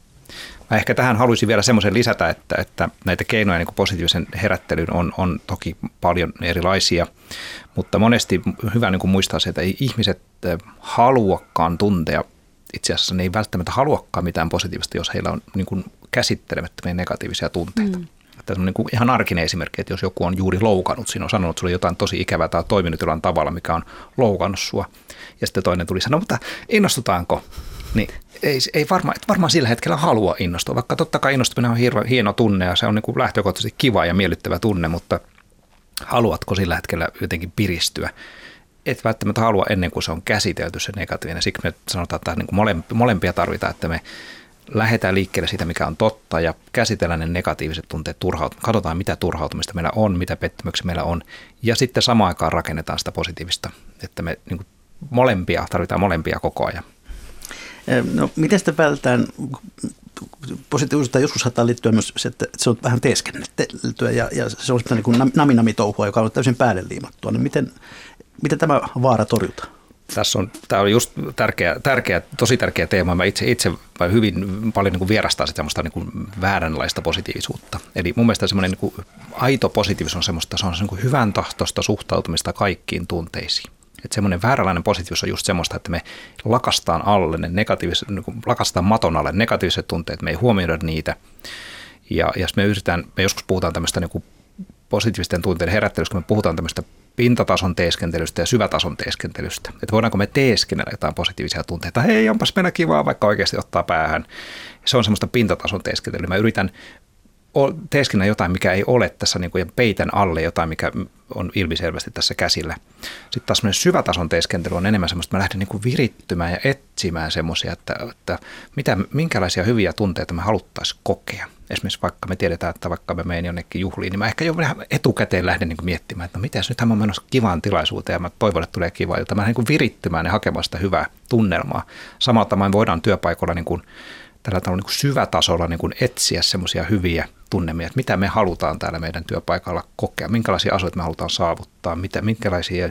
Mä ehkä tähän haluaisin vielä semmoisen lisätä, että, että näitä keinoja niin positiivisen herättelyyn on, on toki paljon erilaisia, mutta monesti hyvä niin muistaa se, että ei ihmiset haluakaan tuntea, itse asiassa ne ei välttämättä haluakaan mitään positiivista, jos heillä on niin kuin käsittelemättömiä negatiivisia tunteita. Mm. Tämä on niin kuin ihan arkinen esimerkki, että jos joku on juuri loukannut, siinä on sanonut että sulle jotain tosi ikävää tai toiminut jollain tavalla, mikä on loukannut sua, ja sitten toinen tuli sanoa, mutta innostutaanko? Niin ei, ei varmaan, et varmaan sillä hetkellä halua innostua, vaikka totta kai innostuminen on hieno, hieno tunne ja se on niin kuin lähtökohtaisesti kiva ja miellyttävä tunne, mutta haluatko sillä hetkellä jotenkin piristyä? Et välttämättä halua ennen kuin se on käsitelty se negatiivinen. Siksi me sanotaan, että niin kuin molempia tarvitaan, että me lähdetään liikkeelle siitä, mikä on totta ja käsitellään ne negatiiviset tunteet, turhaut, katsotaan mitä turhautumista meillä on, mitä pettymyksiä meillä on ja sitten samaan aikaan rakennetaan sitä positiivista, että me niin kuin molempia, tarvitaan molempia koko ajan. No, miten sitä vältään? Positiivisuutta joskus saattaa liittyä myös se, että se on vähän teeskennettyä ja, ja se on sitä niin naminamitouhua, joka on täysin päälle liimattua. No miten, miten tämä vaara torjutaan? Tässä on, tämä on just tärkeä, tärkeä, tosi tärkeä teema. Mä itse, itse hyvin paljon niin vierastaa sitä semmoista niin vääränlaista positiivisuutta. Eli mun mielestä semmoinen niin aito positiivisuus on semmoista, se on niin hyvän tahtoista suhtautumista kaikkiin tunteisiin. Että semmoinen vääränlainen positiivisuus on just semmoista, että me lakastaan alle ne negatiiviset, niin lakastaan maton alle negatiiviset tunteet, me ei huomioida niitä. Ja jos me yritetään, me joskus puhutaan tämmöistä niin positiivisten tunteiden herättelystä, kun me puhutaan tämmöistä pintatason teeskentelystä ja syvätason teeskentelystä. Että voidaanko me teeskennellä jotain positiivisia tunteita. Hei, onpas mennä kivaa, vaikka oikeasti ottaa päähän. Se on semmoista pintatason teeskentelyä. Mä yritän teeskennä jotain, mikä ei ole tässä niin kuin, ja peitän alle jotain, mikä on ilmiselvästi tässä käsillä. Sitten taas syvätason teeskentely on enemmän semmoista, että mä lähden niin kuin virittymään ja etsimään semmoisia, että, että mitä, minkälaisia hyviä tunteita me haluttaisiin kokea. Esimerkiksi vaikka me tiedetään, että vaikka me menen jonnekin juhliin, niin mä ehkä jo vähän etukäteen lähden niin kuin miettimään, että no mitäs nythän mä oon menossa kivaan tilaisuuteen ja mä toivon, että tulee kiva ilta. Mä lähden niin kuin virittymään ja hakemaan sitä hyvää tunnelmaa. Samalla me voidaan työpaikoilla niin kuin tällä tavalla niin kuin syvätasolla niin kuin etsiä semmoisia hyviä tunnemia, että mitä me halutaan täällä meidän työpaikalla kokea, minkälaisia asioita me halutaan saavuttaa, mitä, minkälaisia,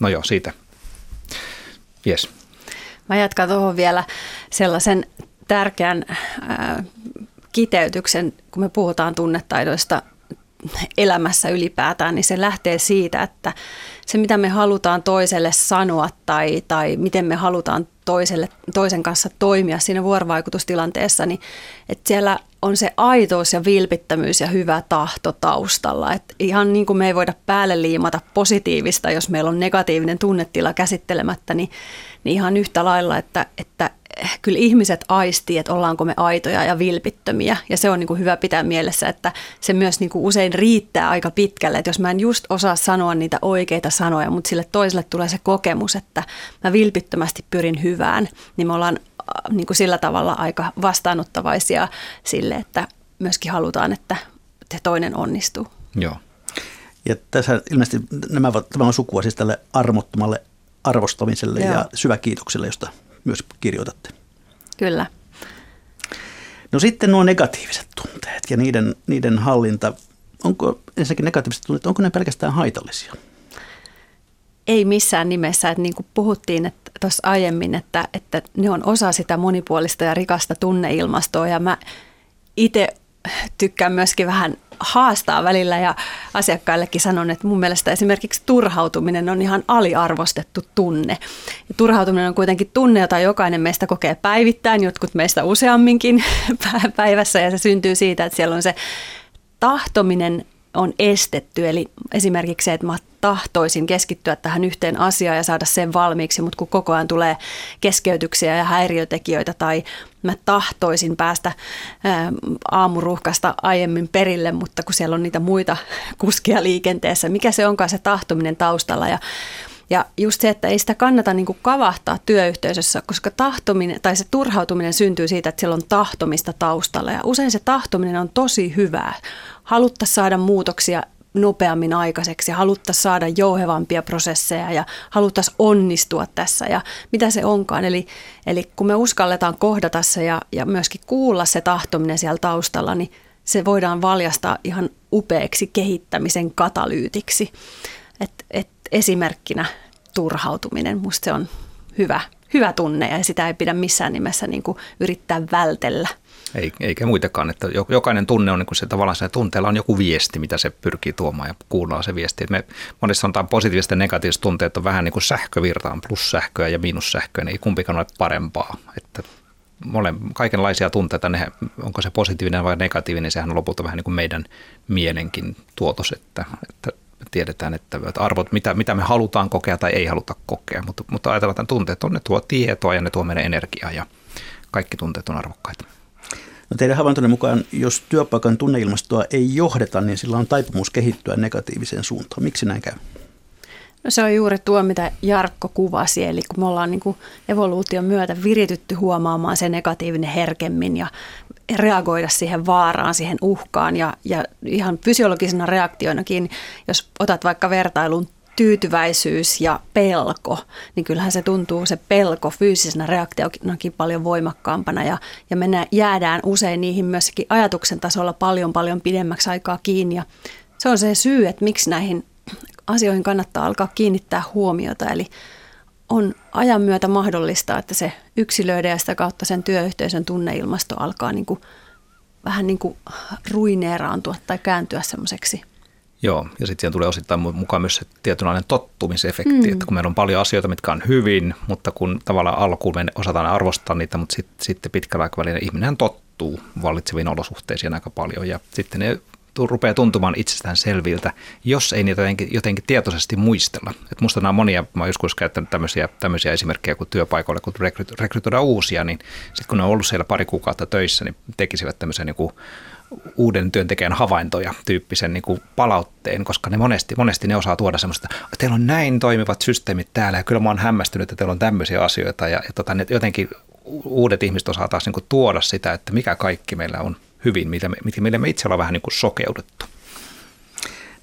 no joo, siitä. Yes. Mä jatkan tuohon vielä sellaisen tärkeän äh, kiteytyksen, kun me puhutaan tunnetaidoista elämässä ylipäätään, niin se lähtee siitä, että se mitä me halutaan toiselle sanoa tai, tai miten me halutaan toiselle, toisen kanssa toimia siinä vuorovaikutustilanteessa, niin että siellä on se aitous ja vilpittömyys ja hyvä tahto taustalla. Et ihan niin kuin me ei voida päälle liimata positiivista, jos meillä on negatiivinen tunnetila käsittelemättä, niin, niin ihan yhtä lailla, että, että kyllä ihmiset aistii, että ollaanko me aitoja ja vilpittömiä. Ja se on niin kuin hyvä pitää mielessä, että se myös niin kuin usein riittää aika pitkälle. Että jos mä en just osaa sanoa niitä oikeita sanoja, mutta sille toiselle tulee se kokemus, että mä vilpittömästi pyrin hyvään, niin me ollaan äh, niin kuin sillä tavalla aika vastaanottavaisia sille, että myöskin halutaan, että se toinen onnistuu. Joo. Ja tässä ilmeisesti nämä ovat tämä on sukua siis tälle armottomalle arvostamiselle Joo. ja syväkiitokselle, josta myös kirjoitatte. Kyllä. No sitten nuo negatiiviset tunteet ja niiden, niiden hallinta. Onko ensinnäkin negatiiviset tunteet, onko ne pelkästään haitallisia? Ei missään nimessä. Että niin kuin puhuttiin tuossa aiemmin, että, että ne on osa sitä monipuolista ja rikasta tunneilmastoa. Ja mä itse tykkään myöskin vähän haastaa välillä ja asiakkaillekin sanon, että mun mielestä esimerkiksi turhautuminen on ihan aliarvostettu tunne. Ja turhautuminen on kuitenkin tunne, jota jokainen meistä kokee päivittäin, jotkut meistä useamminkin [LAUGHS] päivässä ja se syntyy siitä, että siellä on se tahtominen on estetty. Eli esimerkiksi se, että mä tahtoisin keskittyä tähän yhteen asiaan ja saada sen valmiiksi, mutta kun koko ajan tulee keskeytyksiä ja häiriötekijöitä tai mä tahtoisin päästä aamuruhkasta aiemmin perille, mutta kun siellä on niitä muita [LAUGHS] kuskia liikenteessä, mikä se onkaan se tahtominen taustalla ja ja just se, että ei sitä kannata niin kuin kavahtaa työyhteisössä, koska tahtominen tai se turhautuminen syntyy siitä, että siellä on tahtomista taustalla. Ja usein se tahtominen on tosi hyvää. Halutta saada muutoksia nopeammin aikaiseksi ja haluttaisiin saada jouhevampia prosesseja ja haluttaisiin onnistua tässä ja mitä se onkaan. Eli, eli kun me uskalletaan kohdata se ja, ja myöskin kuulla se tahtominen siellä taustalla, niin se voidaan valjastaa ihan upeaksi kehittämisen katalyytiksi. Et, et esimerkkinä turhautuminen, musta se on hyvä, hyvä tunne ja sitä ei pidä missään nimessä niin kuin yrittää vältellä – eikä muitakaan, että jokainen tunne on niin kuin se tavallaan se tunteella on joku viesti, mitä se pyrkii tuomaan ja kuullaan se viesti. Me monesti sanotaan positiiviset ja negatiiviset tunteet on vähän niin kuin sähkövirtaan, plussähköä ja miinussähköä, niin ei kumpikaan ole parempaa. Että mole, kaikenlaisia tunteita, ne, onko se positiivinen vai negatiivinen, sehän on lopulta vähän niin kuin meidän mielenkin tuotos, että, että tiedetään, että arvot, mitä, mitä me halutaan kokea tai ei haluta kokea, mutta, mutta ajatellaan, että tunteet on, ne tuo tietoa ja ne tuo meidän energiaa ja kaikki tunteet on arvokkaita. No teidän havaintonne mukaan, jos työpaikan tunneilmastoa ei johdeta, niin sillä on taipumus kehittyä negatiiviseen suuntaan. Miksi näin käy? No se on juuri tuo, mitä Jarkko kuvasi, eli kun me ollaan niin kuin evoluution myötä viritytty huomaamaan se negatiivinen herkemmin ja reagoida siihen vaaraan, siihen uhkaan ja, ja ihan fysiologisena reaktioinakin, jos otat vaikka vertailun tyytyväisyys ja pelko, niin kyllähän se tuntuu se pelko fyysisenä reaktionakin paljon voimakkaampana ja, ja me jäädään usein niihin myöskin ajatuksen tasolla paljon paljon pidemmäksi aikaa kiinni ja se on se syy, että miksi näihin asioihin kannattaa alkaa kiinnittää huomiota, eli on ajan myötä mahdollista, että se yksilöiden ja sitä kautta sen työyhteisön tunneilmasto alkaa niin kuin, vähän niin kuin ruineeraantua tai kääntyä semmoiseksi Joo, ja sitten siihen tulee osittain mukaan myös se tietynlainen tottumisefekti, mm. että kun meillä on paljon asioita, mitkä on hyvin, mutta kun tavallaan alkuun me osataan arvostaa niitä, mutta sit, sitten pitkällä aikavälillä ihminen tottuu vallitseviin olosuhteisiin aika paljon ja sitten ne rupeaa tuntumaan itsestään selviltä, jos ei niitä jotenkin, jotenkin tietoisesti muistella. Et musta nämä monia, mä oon joskus käyttänyt tämmöisiä, tämmöisiä esimerkkejä, kun työpaikoilla, kun rekrytoidaan uusia, niin sitten kun ne on ollut siellä pari kuukautta töissä, niin tekisivät tämmöisen niin uuden työntekijän havaintoja tyyppisen niin kuin palautteen, koska ne monesti, monesti ne osaa tuoda semmoista, että teillä on näin toimivat systeemit täällä ja kyllä mä oon hämmästynyt, että teillä on tämmöisiä asioita ja, ja tota, ne jotenkin uudet ihmiset osaa taas niin kuin tuoda sitä, että mikä kaikki meillä on hyvin, mitä me, millä me itse ollaan vähän niin kuin sokeuduttu.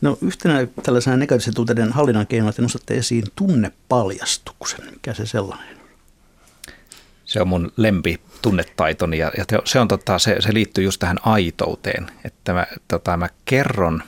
No yhtenä tällaisena negatiivisen tunteiden hallinnan keinoina te nostatte esiin tunnepaljastuksen. Mikä se sellainen? Se on mun lempi tunnetaitoni ja, ja se, on, tota, se, se liittyy just tähän aitouteen, että mä, tota, mä kerron,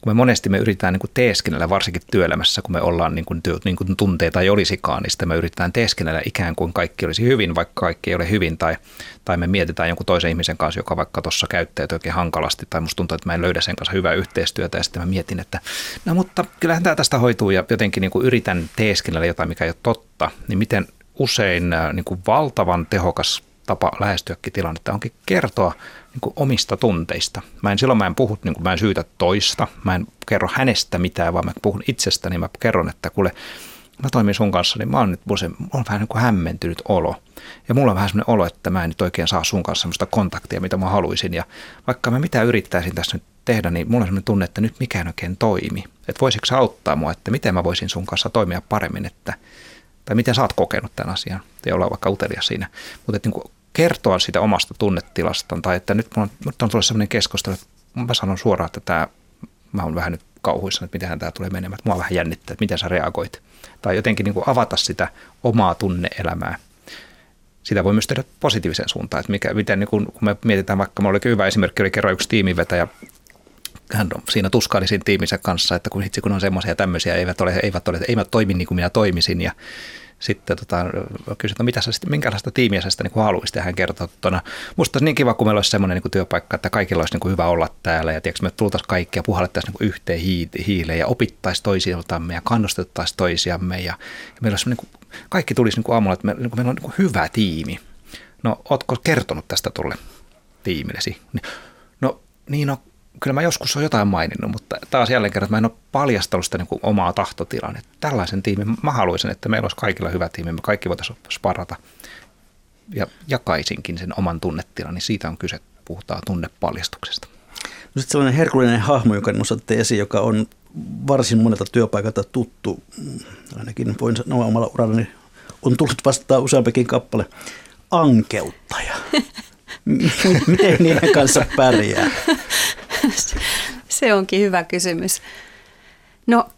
kun me monesti me yritetään niin teeskennellä, varsinkin työelämässä, kun me ollaan niin kuin, niin kuin tunteita ei olisikaan, niin sitten me yritetään teeskennellä ikään kuin kaikki olisi hyvin, vaikka kaikki ei ole hyvin, tai, tai me mietitään jonkun toisen ihmisen kanssa, joka vaikka tuossa käyttäytyy oikein hankalasti, tai musta tuntuu, että mä en löydä sen kanssa hyvää yhteistyötä, ja sitten mä mietin, että no mutta kyllähän tämä tästä hoituu, ja jotenkin niin kuin yritän teeskennellä jotain, mikä ei ole totta, niin miten usein niin kuin valtavan tehokas tapa lähestyäkin tilannetta onkin kertoa niin kuin omista tunteista. Mä en, silloin mä en puhu, niin kuin mä en syytä toista, mä en kerro hänestä mitään, vaan mä puhun itsestäni, mä kerron, että kuule, mä toimin sun kanssa, niin mä oon nyt se, on vähän niin kuin hämmentynyt olo. Ja mulla on vähän sellainen olo, että mä en nyt oikein saa sun kanssa sellaista kontaktia, mitä mä haluaisin. Ja vaikka mä mitä yrittäisin tässä nyt tehdä, niin mulla on sellainen tunne, että nyt mikään oikein toimi. Että voisitko sä auttaa mua, että miten mä voisin sun kanssa toimia paremmin, että, tai miten sä oot kokenut tämän asian. Ei olla vaikka utelias siinä. Mutta että niin kertoa sitä omasta tunnetilastaan, tai että nyt, on, nyt on tullut sellainen keskustelu, että mä sanon suoraan, että tämä, mä oon vähän nyt kauhuissa, että miten tämä tulee menemään, että mua vähän jännittää, että miten sä reagoit. Tai jotenkin niin kuin avata sitä omaa tunneelämää. Sitä voi myös tehdä positiivisen suuntaan, että mikä, miten niin kun, kun me mietitään vaikka, mulla oli hyvä esimerkki, oli kerran yksi tiimivetäjä, hän siinä tuskaili tiiminsä kanssa, että kun itse kun on semmoisia tämmöisiä, eivät ole, eivät ole, eivät toimi niin kuin minä toimisin ja sitten tota, kysyin, että mitä sä sitten, minkälaista tiimiä sä sitten niin haluaisit, ja hän kertoi, että no, musta olisi niin kiva, kun meillä olisi semmoinen niin työpaikka, että kaikilla olisi niin kuin hyvä olla täällä, ja tiedätkö, me tultaisiin kaikki ja puhallettaisiin niin yhteen hiileen, ja opittaisiin toisiltamme, ja kannustettaisiin toisiamme, ja, ja meillä olisi niin kuin, kaikki tulisi niin kuin aamulla, että me, niin kuin meillä on niin kuin hyvä tiimi. No, ootko kertonut tästä tulle tiimillesi? No, niin no, kyllä mä joskus on jotain maininnut, mutta taas jälleen kerran, että mä en ole paljastanut sitä niin kuin omaa tahtotilan. Että tällaisen tiimin mä haluaisin, että meillä olisi kaikilla hyvä tiimi, me kaikki voitaisiin sparata ja jakaisinkin sen oman tunnetilan, niin siitä on kyse, puhutaan tunnepaljastuksesta. No sitten sellainen herkullinen hahmo, joka nostatte esiin, joka on varsin monelta työpaikalta tuttu, ainakin voin sanoa omalla urallani, on tullut vastaan useampikin kappale, ankeuttaja. [LAUGHS] Miten niiden kanssa pärjää? [LAUGHS] Se onkin hyvä kysymys. No,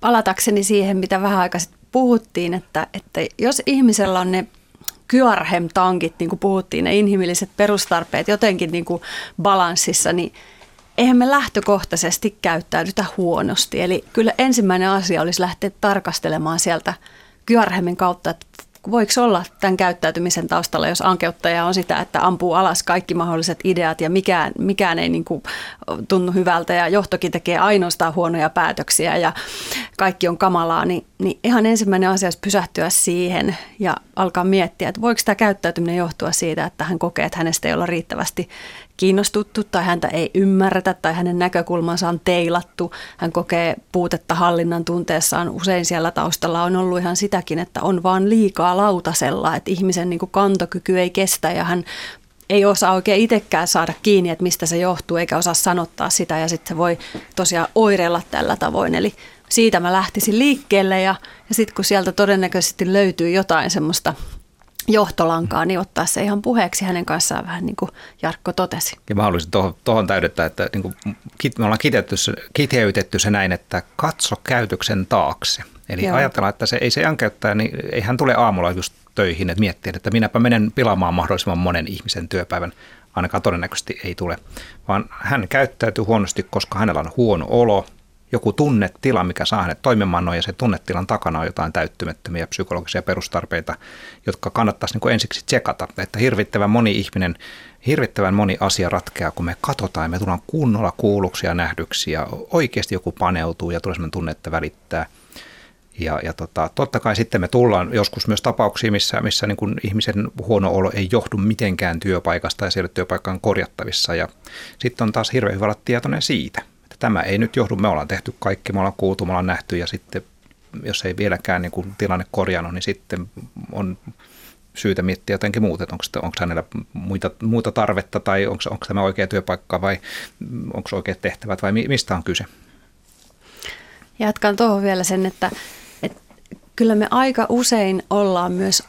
palatakseni siihen, mitä vähän aikaisemmin puhuttiin, että, että jos ihmisellä on ne kyarhem-tankit, niin kuin puhuttiin, ne inhimilliset perustarpeet jotenkin niin kuin balanssissa, niin eihän me lähtökohtaisesti käyttäydytä huonosti. Eli kyllä ensimmäinen asia olisi lähteä tarkastelemaan sieltä kyarhemin kautta, että voiko olla tämän käyttäytymisen taustalla, jos ankeuttaja on sitä, että ampuu alas kaikki mahdolliset ideat ja mikään, mikään ei niin kuin tunnu hyvältä ja johtokin tekee ainoastaan huonoja päätöksiä ja kaikki on kamalaa, niin, niin ihan ensimmäinen asia olisi pysähtyä siihen ja alkaa miettiä, että voiko tämä käyttäytyminen johtua siitä, että hän kokee, että hänestä ei olla riittävästi kiinnostuttu tai häntä ei ymmärretä tai hänen näkökulmansa on teilattu. Hän kokee puutetta hallinnan tunteessaan. Usein siellä taustalla on ollut ihan sitäkin, että on vaan liikaa lautasella, että ihmisen niin kantokyky ei kestä ja hän ei osaa oikein itsekään saada kiinni, että mistä se johtuu, eikä osaa sanottaa sitä ja sitten se voi tosiaan oireilla tällä tavoin. Eli siitä mä lähtisin liikkeelle ja, ja sitten kun sieltä todennäköisesti löytyy jotain semmoista johtolankaa, niin ottaa se ihan puheeksi hänen kanssaan vähän niin kuin Jarkko totesi. Ja mä haluaisin tuohon, tuohon täydentää, että niin kuin, me ollaan kiteytetty se näin, että katso käytöksen taakse. Eli Joo. ajatellaan, että se ei se ankeuttaa, niin ei hän tule aamulla just töihin, että miettiä, että minäpä menen pilaamaan mahdollisimman monen ihmisen työpäivän. Ainakaan todennäköisesti ei tule, vaan hän käyttäytyy huonosti, koska hänellä on huono olo, joku tunnetila, mikä saa hänet toimimaan noin, ja se tunnetilan takana on jotain täyttymättömiä psykologisia perustarpeita, jotka kannattaisi niin ensiksi tsekata, että hirvittävän moni ihminen, hirvittävän moni asia ratkeaa, kun me katsotaan me tullaan kunnolla kuulluksi ja nähdyksi, ja oikeasti joku paneutuu ja tulee sellainen tunne, että välittää. Ja, ja tota, totta kai sitten me tullaan joskus myös tapauksiin, missä, missä niin kuin ihmisen huono olo ei johdu mitenkään työpaikasta ja siellä työpaikka on korjattavissa. Ja sitten on taas hirveän hyvä olla tietoinen siitä – että tämä ei nyt johdu, me ollaan tehty kaikki, me ollaan kuultu, me ollaan nähty ja sitten jos ei vieläkään niin kuin tilanne korjannut, niin sitten on syytä miettiä jotenkin muuta, että onko, onko hänellä muita, muuta tarvetta tai onko, onko tämä oikea työpaikka vai onko oikeat tehtävät vai mistä on kyse. Jatkan tuohon vielä sen, että, että kyllä me aika usein ollaan myös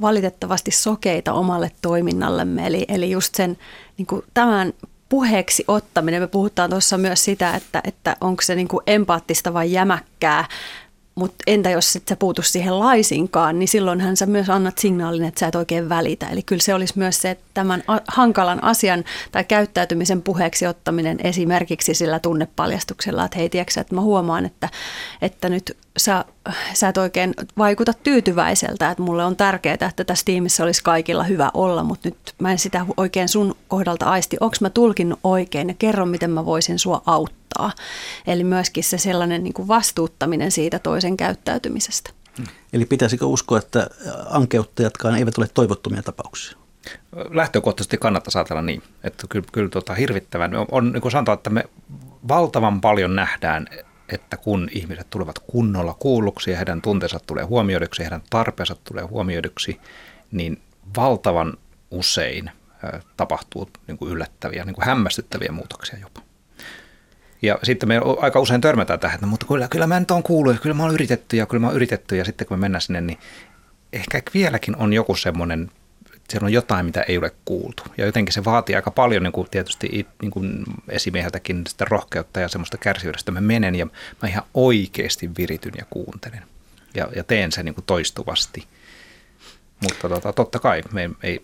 valitettavasti sokeita omalle toiminnallemme. Eli, eli just sen niin kuin tämän puheeksi ottaminen, me puhutaan tuossa myös sitä, että, että onko se niin kuin empaattista vai jämäkkää, mutta entä jos et sä puutu siihen laisinkaan, niin silloinhan sä myös annat signaalin, että sä et oikein välitä. Eli kyllä se olisi myös se, että tämän hankalan asian tai käyttäytymisen puheeksi ottaminen esimerkiksi sillä tunnepaljastuksella, että hei, tiedätkö, että mä huomaan, että, että nyt sä, sä et oikein vaikuta tyytyväiseltä, että mulle on tärkeää, että tässä tiimissä olisi kaikilla hyvä olla, mutta nyt mä en sitä oikein sun kohdalta aisti. Onko mä tulkinnut oikein ja kerro, miten mä voisin sua auttaa. Eli myöskin se sellainen niin kuin vastuuttaminen siitä toisen käyttäytymisestä. Eli pitäisikö uskoa, että ankeuttajatkaan eivät ole toivottomia tapauksia? Lähtökohtaisesti kannattaa ajatella niin, että kyllä, kyllä tota, hirvittävän, on niin kuin sanotaan, että me valtavan paljon nähdään, että kun ihmiset tulevat kunnolla kuulluksi ja heidän tunteensa tulee huomioiduksi, heidän tarpeensa tulee huomioiduksi, niin valtavan usein tapahtuu niin kuin yllättäviä, niin kuin hämmästyttäviä muutoksia jopa. Ja sitten me aika usein törmätään tähän, että mutta kyllä, kyllä mä nyt on kuullut ja kyllä mä oon yritetty ja kyllä mä oon yritetty ja sitten kun me mennään sinne, niin ehkä vieläkin on joku semmoinen, siellä on jotain, mitä ei ole kuultu. Ja jotenkin se vaatii aika paljon niin kuin tietysti niin kuin esimieheltäkin sitä rohkeutta ja semmoista kärsivyydestä. Mä menen ja mä ihan oikeasti virityn ja kuuntelen. Ja, ja teen sen niin kuin toistuvasti. Mutta tota, totta kai me ei,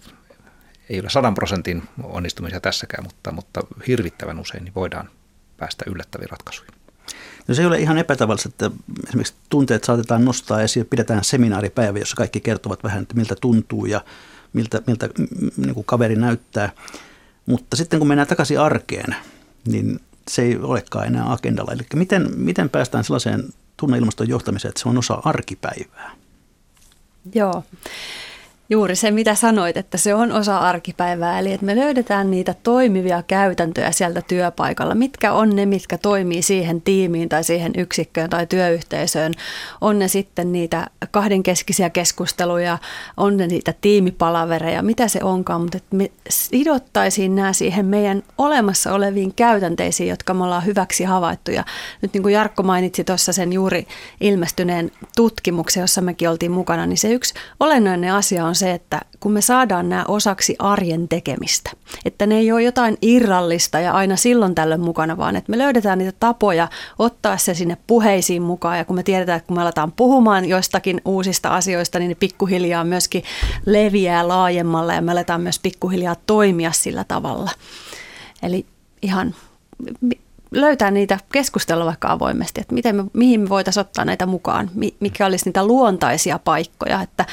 ei ole sadan prosentin onnistumisia tässäkään, mutta, mutta hirvittävän usein niin voidaan päästä yllättäviin ratkaisuihin. No se ei ole ihan epätavallista, että esimerkiksi tunteet saatetaan nostaa esiin, pidetään seminaaripäivä, jossa kaikki kertovat vähän, että miltä tuntuu ja miltä, miltä niin kuin kaveri näyttää. Mutta sitten kun mennään takaisin arkeen, niin se ei olekaan enää agendalla. Eli miten, miten päästään sellaiseen tunneilmaston johtamiseen, että se on osa arkipäivää? Joo. Juuri se, mitä sanoit, että se on osa arkipäivää, eli että me löydetään niitä toimivia käytäntöjä sieltä työpaikalla. Mitkä on ne, mitkä toimii siihen tiimiin tai siihen yksikköön tai työyhteisöön. On ne sitten niitä kahdenkeskisiä keskusteluja, on ne niitä tiimipalavereja, mitä se onkaan, mutta että me sidottaisiin nämä siihen meidän olemassa oleviin käytänteisiin, jotka me ollaan hyväksi havaittu. Ja nyt niin kuin Jarkko mainitsi tuossa sen juuri ilmestyneen tutkimuksen, jossa mekin oltiin mukana, niin se yksi olennainen asia on se, että kun me saadaan nämä osaksi arjen tekemistä, että ne ei ole jotain irrallista ja aina silloin tällöin mukana, vaan että me löydetään niitä tapoja ottaa se sinne puheisiin mukaan ja kun me tiedetään, että kun me aletaan puhumaan joistakin uusista asioista, niin ne pikkuhiljaa myöskin leviää laajemmalle ja me aletaan myös pikkuhiljaa toimia sillä tavalla. Eli ihan löytää niitä keskustella vaikka avoimesti, että miten me, mihin me voitaisiin ottaa näitä mukaan, mikä olisi niitä luontaisia paikkoja, että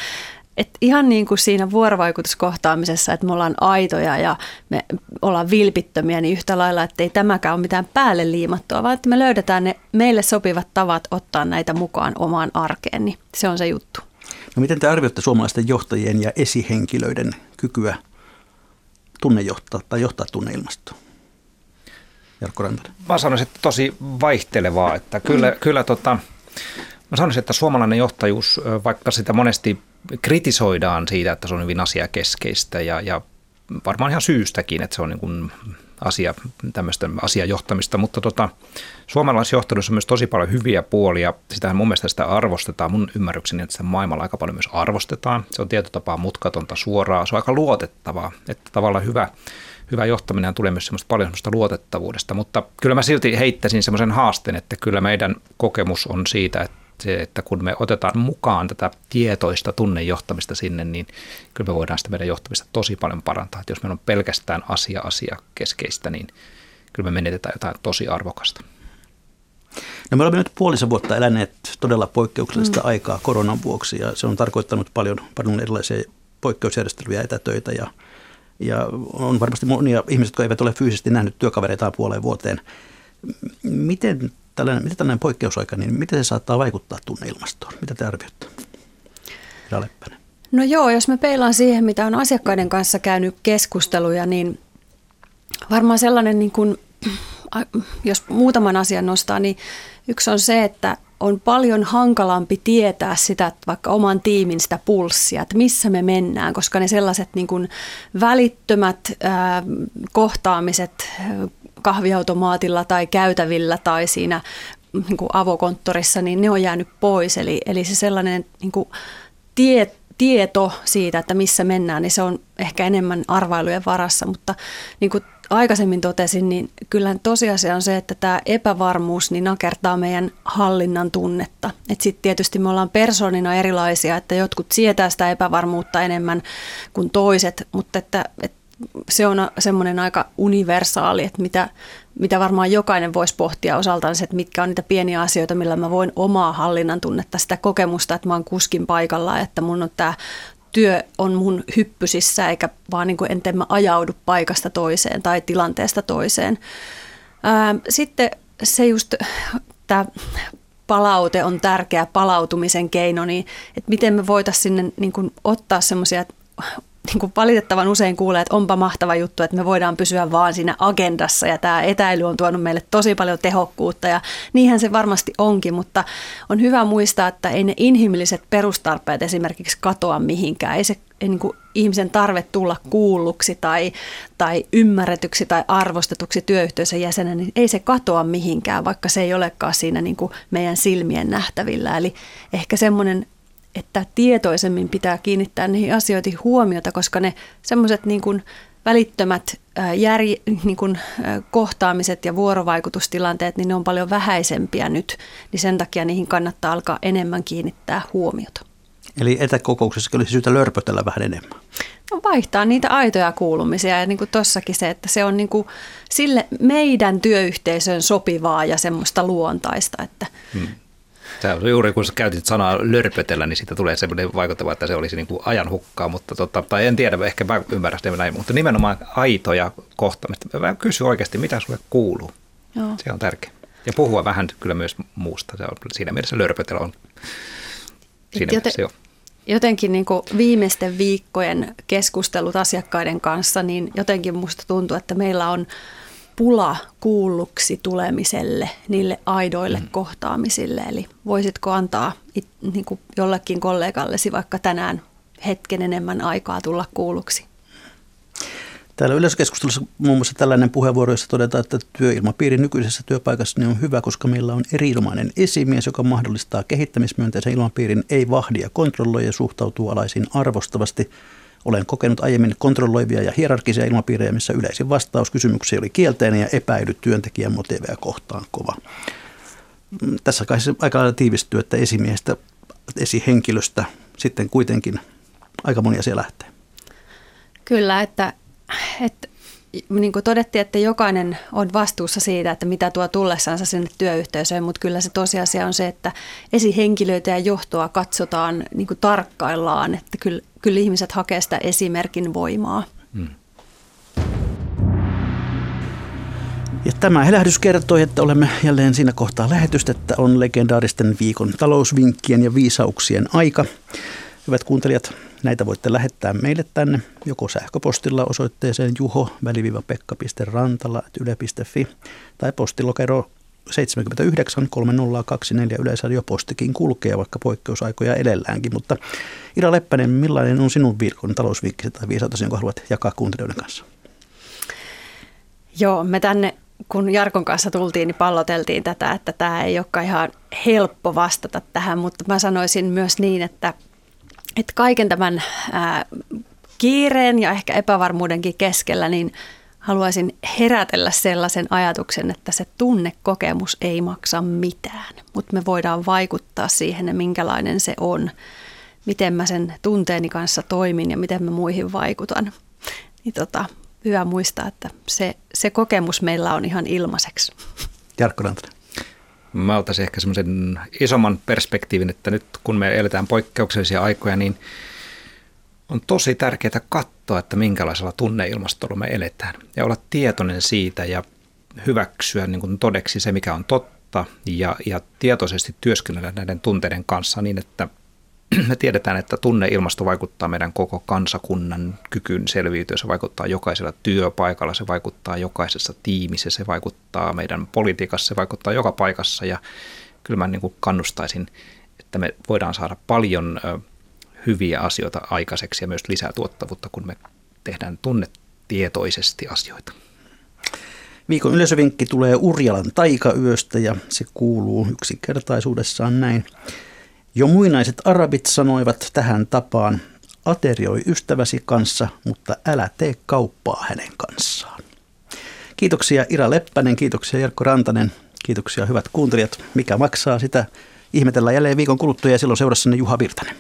et ihan niin kuin siinä vuorovaikutuskohtaamisessa, että me ollaan aitoja ja me ollaan vilpittömiä, niin yhtä lailla, että ei tämäkään ole mitään päälle liimattua, vaan että me löydetään ne meille sopivat tavat ottaa näitä mukaan omaan arkeen, niin se on se juttu. No miten te arvioitte suomalaisten johtajien ja esihenkilöiden kykyä tunnejohtaa tai johtaa tunneilmastoa? Jarkko Rantanen. Mä sanoisin, että tosi vaihtelevaa, että kyllä, mm. kyllä tota, mä sanoisin, että suomalainen johtajuus, vaikka sitä monesti kritisoidaan siitä, että se on hyvin asiakeskeistä ja, ja varmaan ihan syystäkin, että se on niin kuin asia, tämmöistä asiajohtamista, mutta tota, suomalaisjohtajuudessa on myös tosi paljon hyviä puolia. Sitähän mun mielestä sitä arvostetaan, mun ymmärrykseni, että sitä maailmalla aika paljon myös arvostetaan. Se on tietotapaa mutkatonta suoraa, se on aika luotettavaa, että tavallaan hyvä, hyvä johtaminen tulee myös semmoista paljon semmoista luotettavuudesta, mutta kyllä mä silti heittäisin semmoisen haasteen, että kyllä meidän kokemus on siitä, että se, että kun me otetaan mukaan tätä tietoista tunnejohtamista sinne, niin kyllä me voidaan sitä meidän johtamista tosi paljon parantaa. Että jos meillä on pelkästään asia-asia keskeistä, niin kyllä me menetetään jotain tosi arvokasta. No me olemme nyt puolisen vuotta eläneet todella poikkeuksellista mm. aikaa koronan vuoksi ja se on tarkoittanut paljon, paljon erilaisia poikkeusjärjestelyjä, etätöitä ja, ja on varmasti monia ihmisiä, jotka eivät ole fyysisesti nähnyt työkavereitaan puoleen vuoteen. Miten tällainen, mitä tällainen poikkeusaika, niin miten se saattaa vaikuttaa tunneilmastoon? Mitä te arvioitte? No joo, jos me peilaan siihen, mitä on asiakkaiden kanssa käynyt keskusteluja, niin varmaan sellainen, niin kuin, [CLEARS THROAT] jos muutaman asian nostaa, niin yksi on se, että on paljon hankalampi tietää sitä vaikka oman tiimin sitä pulssia, että missä me mennään, koska ne sellaiset niin kuin välittömät ää, kohtaamiset kahviautomaatilla tai käytävillä tai siinä niin kuin avokonttorissa, niin ne on jäänyt pois. Eli, eli se sellainen niin kuin tie, tieto siitä, että missä mennään, niin se on ehkä enemmän arvailujen varassa, mutta niin kuin aikaisemmin totesin, niin kyllä tosiasia on se, että tämä epävarmuus niin nakertaa meidän hallinnan tunnetta. Sitten tietysti me ollaan persoonina erilaisia, että jotkut sietää sitä epävarmuutta enemmän kuin toiset, mutta että, että se on semmoinen aika universaali, että mitä, mitä varmaan jokainen voisi pohtia osaltaan että mitkä on niitä pieniä asioita, millä mä voin omaa hallinnan tunnetta, sitä kokemusta, että mä oon kuskin paikalla, että mun on tämä työ on mun hyppysissä, eikä vaan niin kuin en mä ajaudu paikasta toiseen tai tilanteesta toiseen. Sitten se just tämä palaute on tärkeä palautumisen keino, niin että miten me voitaisiin sinne niin kuin ottaa semmoisia niin kuin valitettavan usein kuulee, että onpa mahtava juttu, että me voidaan pysyä vaan siinä agendassa ja tämä etäily on tuonut meille tosi paljon tehokkuutta ja niinhän se varmasti onkin, mutta on hyvä muistaa, että ei ne inhimilliset perustarpeet esimerkiksi katoa mihinkään. Ei se ei niin kuin ihmisen tarve tulla kuulluksi tai, tai ymmärretyksi tai arvostetuksi työyhteisön jäsenen, niin ei se katoa mihinkään, vaikka se ei olekaan siinä niin kuin meidän silmien nähtävillä. Eli ehkä semmoinen että tietoisemmin pitää kiinnittää niihin asioihin huomiota, koska ne semmoiset niin kuin välittömät jär, niin kuin, kohtaamiset ja vuorovaikutustilanteet, niin ne on paljon vähäisempiä nyt, niin sen takia niihin kannattaa alkaa enemmän kiinnittää huomiota. Eli etäkokouksessa olisi syytä lörpötellä vähän enemmän. No vaihtaa niitä aitoja kuulumisia ja niin kuin tossakin se, että se on niin kuin sille meidän työyhteisön sopivaa ja semmoista luontaista. Että hmm. On juuri kun sä käytit sanaa lörpötellä, niin siitä tulee semmoinen vaikuttava, että se olisi niin kuin ajan hukkaa, mutta tota, tai en tiedä, ehkä mä ymmärrän sitä näin, mutta nimenomaan aitoja kohtaamista. Mä kysyn oikeasti, mitä sulle kuuluu. Joo. Se on tärkeä. Ja puhua vähän kyllä myös muusta. Se on, siinä mielessä lörpötellä on siinä Joten, mielessä, joo. Jotenkin niin kuin viimeisten viikkojen keskustelut asiakkaiden kanssa, niin jotenkin musta tuntuu, että meillä on – pula kuulluksi tulemiselle, niille aidoille mm. kohtaamisille. Eli voisitko antaa it, niin kuin jollekin kollegallesi vaikka tänään hetken enemmän aikaa tulla kuulluksi? Täällä yleisökeskustelussa muun muassa tällainen puheenvuoro, jossa todetaan, että työilmapiiri nykyisessä työpaikassa on hyvä, koska meillä on erinomainen esimies, joka mahdollistaa kehittämismyönteisen ilmapiirin, ei vahdi ja kontrolloi ja suhtautuu alaisiin arvostavasti – olen kokenut aiemmin kontrolloivia ja hierarkisia ilmapiirejä, missä yleisin vastaus kysymyksiin oli kielteinen ja epäily työntekijän motiiveja kohtaan kova. Mm, tässä kai se aika lailla tiivistyy, että esimiestä, esihenkilöstä sitten kuitenkin aika moni asia lähtee. Kyllä, että, että niin kuin todettiin, että jokainen on vastuussa siitä, että mitä tuo tullessansa sinne työyhteisöön, mutta kyllä se tosiasia on se, että esihenkilöitä ja johtoa katsotaan, niin kuin tarkkaillaan, että kyllä, kyllä ihmiset hakee sitä esimerkin voimaa. Hmm. Ja tämä helähdys kertoi, että olemme jälleen siinä kohtaa lähetystä, että on legendaaristen viikon talousvinkkien ja viisauksien aika. Hyvät kuuntelijat, näitä voitte lähettää meille tänne joko sähköpostilla osoitteeseen juho-pekka.rantala.yle.fi tai postilokero 79 3024 Yleisradiopostikin kulkee, vaikka poikkeusaikoja edelläänkin. Mutta Ira Leppänen, millainen on sinun viikon talousviikkisi tai viisautasi, jonka haluat jakaa kuuntelijoiden kanssa? Joo, me tänne kun Jarkon kanssa tultiin, niin palloteltiin tätä, että tämä ei olekaan ihan helppo vastata tähän, mutta mä sanoisin myös niin, että, että kaiken tämän ää, kiireen ja ehkä epävarmuudenkin keskellä, niin haluaisin herätellä sellaisen ajatuksen, että se tunnekokemus ei maksa mitään, mutta me voidaan vaikuttaa siihen, minkälainen se on, miten mä sen tunteeni kanssa toimin ja miten mä muihin vaikutan. Niin tota, hyvä muistaa, että se, se kokemus meillä on ihan ilmaiseksi. Jarkko Rantanen. Mä ottaisin ehkä semmoisen isomman perspektiivin, että nyt kun me eletään poikkeuksellisia aikoja, niin – on tosi tärkeää katsoa, että minkälaisella tunneilmastolla me eletään. Ja olla tietoinen siitä ja hyväksyä niin kuin todeksi se, mikä on totta ja, ja tietoisesti työskennellä näiden tunteiden kanssa niin, että [CLEARS THROAT] me tiedetään, että tunneilmasto vaikuttaa meidän koko kansakunnan kykyyn selviytyä, se vaikuttaa jokaisella työpaikalla, se vaikuttaa jokaisessa tiimissä, se vaikuttaa meidän politiikassa, se vaikuttaa joka paikassa. Ja kyllä mä niin kuin kannustaisin, että me voidaan saada paljon hyviä asioita aikaiseksi ja myös lisää tuottavuutta, kun me tehdään tunnetietoisesti asioita. Viikon yleisövinkki tulee Urjalan taikayöstä ja se kuuluu yksinkertaisuudessaan näin. Jo muinaiset arabit sanoivat tähän tapaan, aterioi ystäväsi kanssa, mutta älä tee kauppaa hänen kanssaan. Kiitoksia Ira Leppänen, kiitoksia Jarkko Rantanen, kiitoksia hyvät kuuntelijat. Mikä maksaa sitä? Ihmetellään jälleen viikon kuluttua ja silloin seurassanne Juha Virtanen.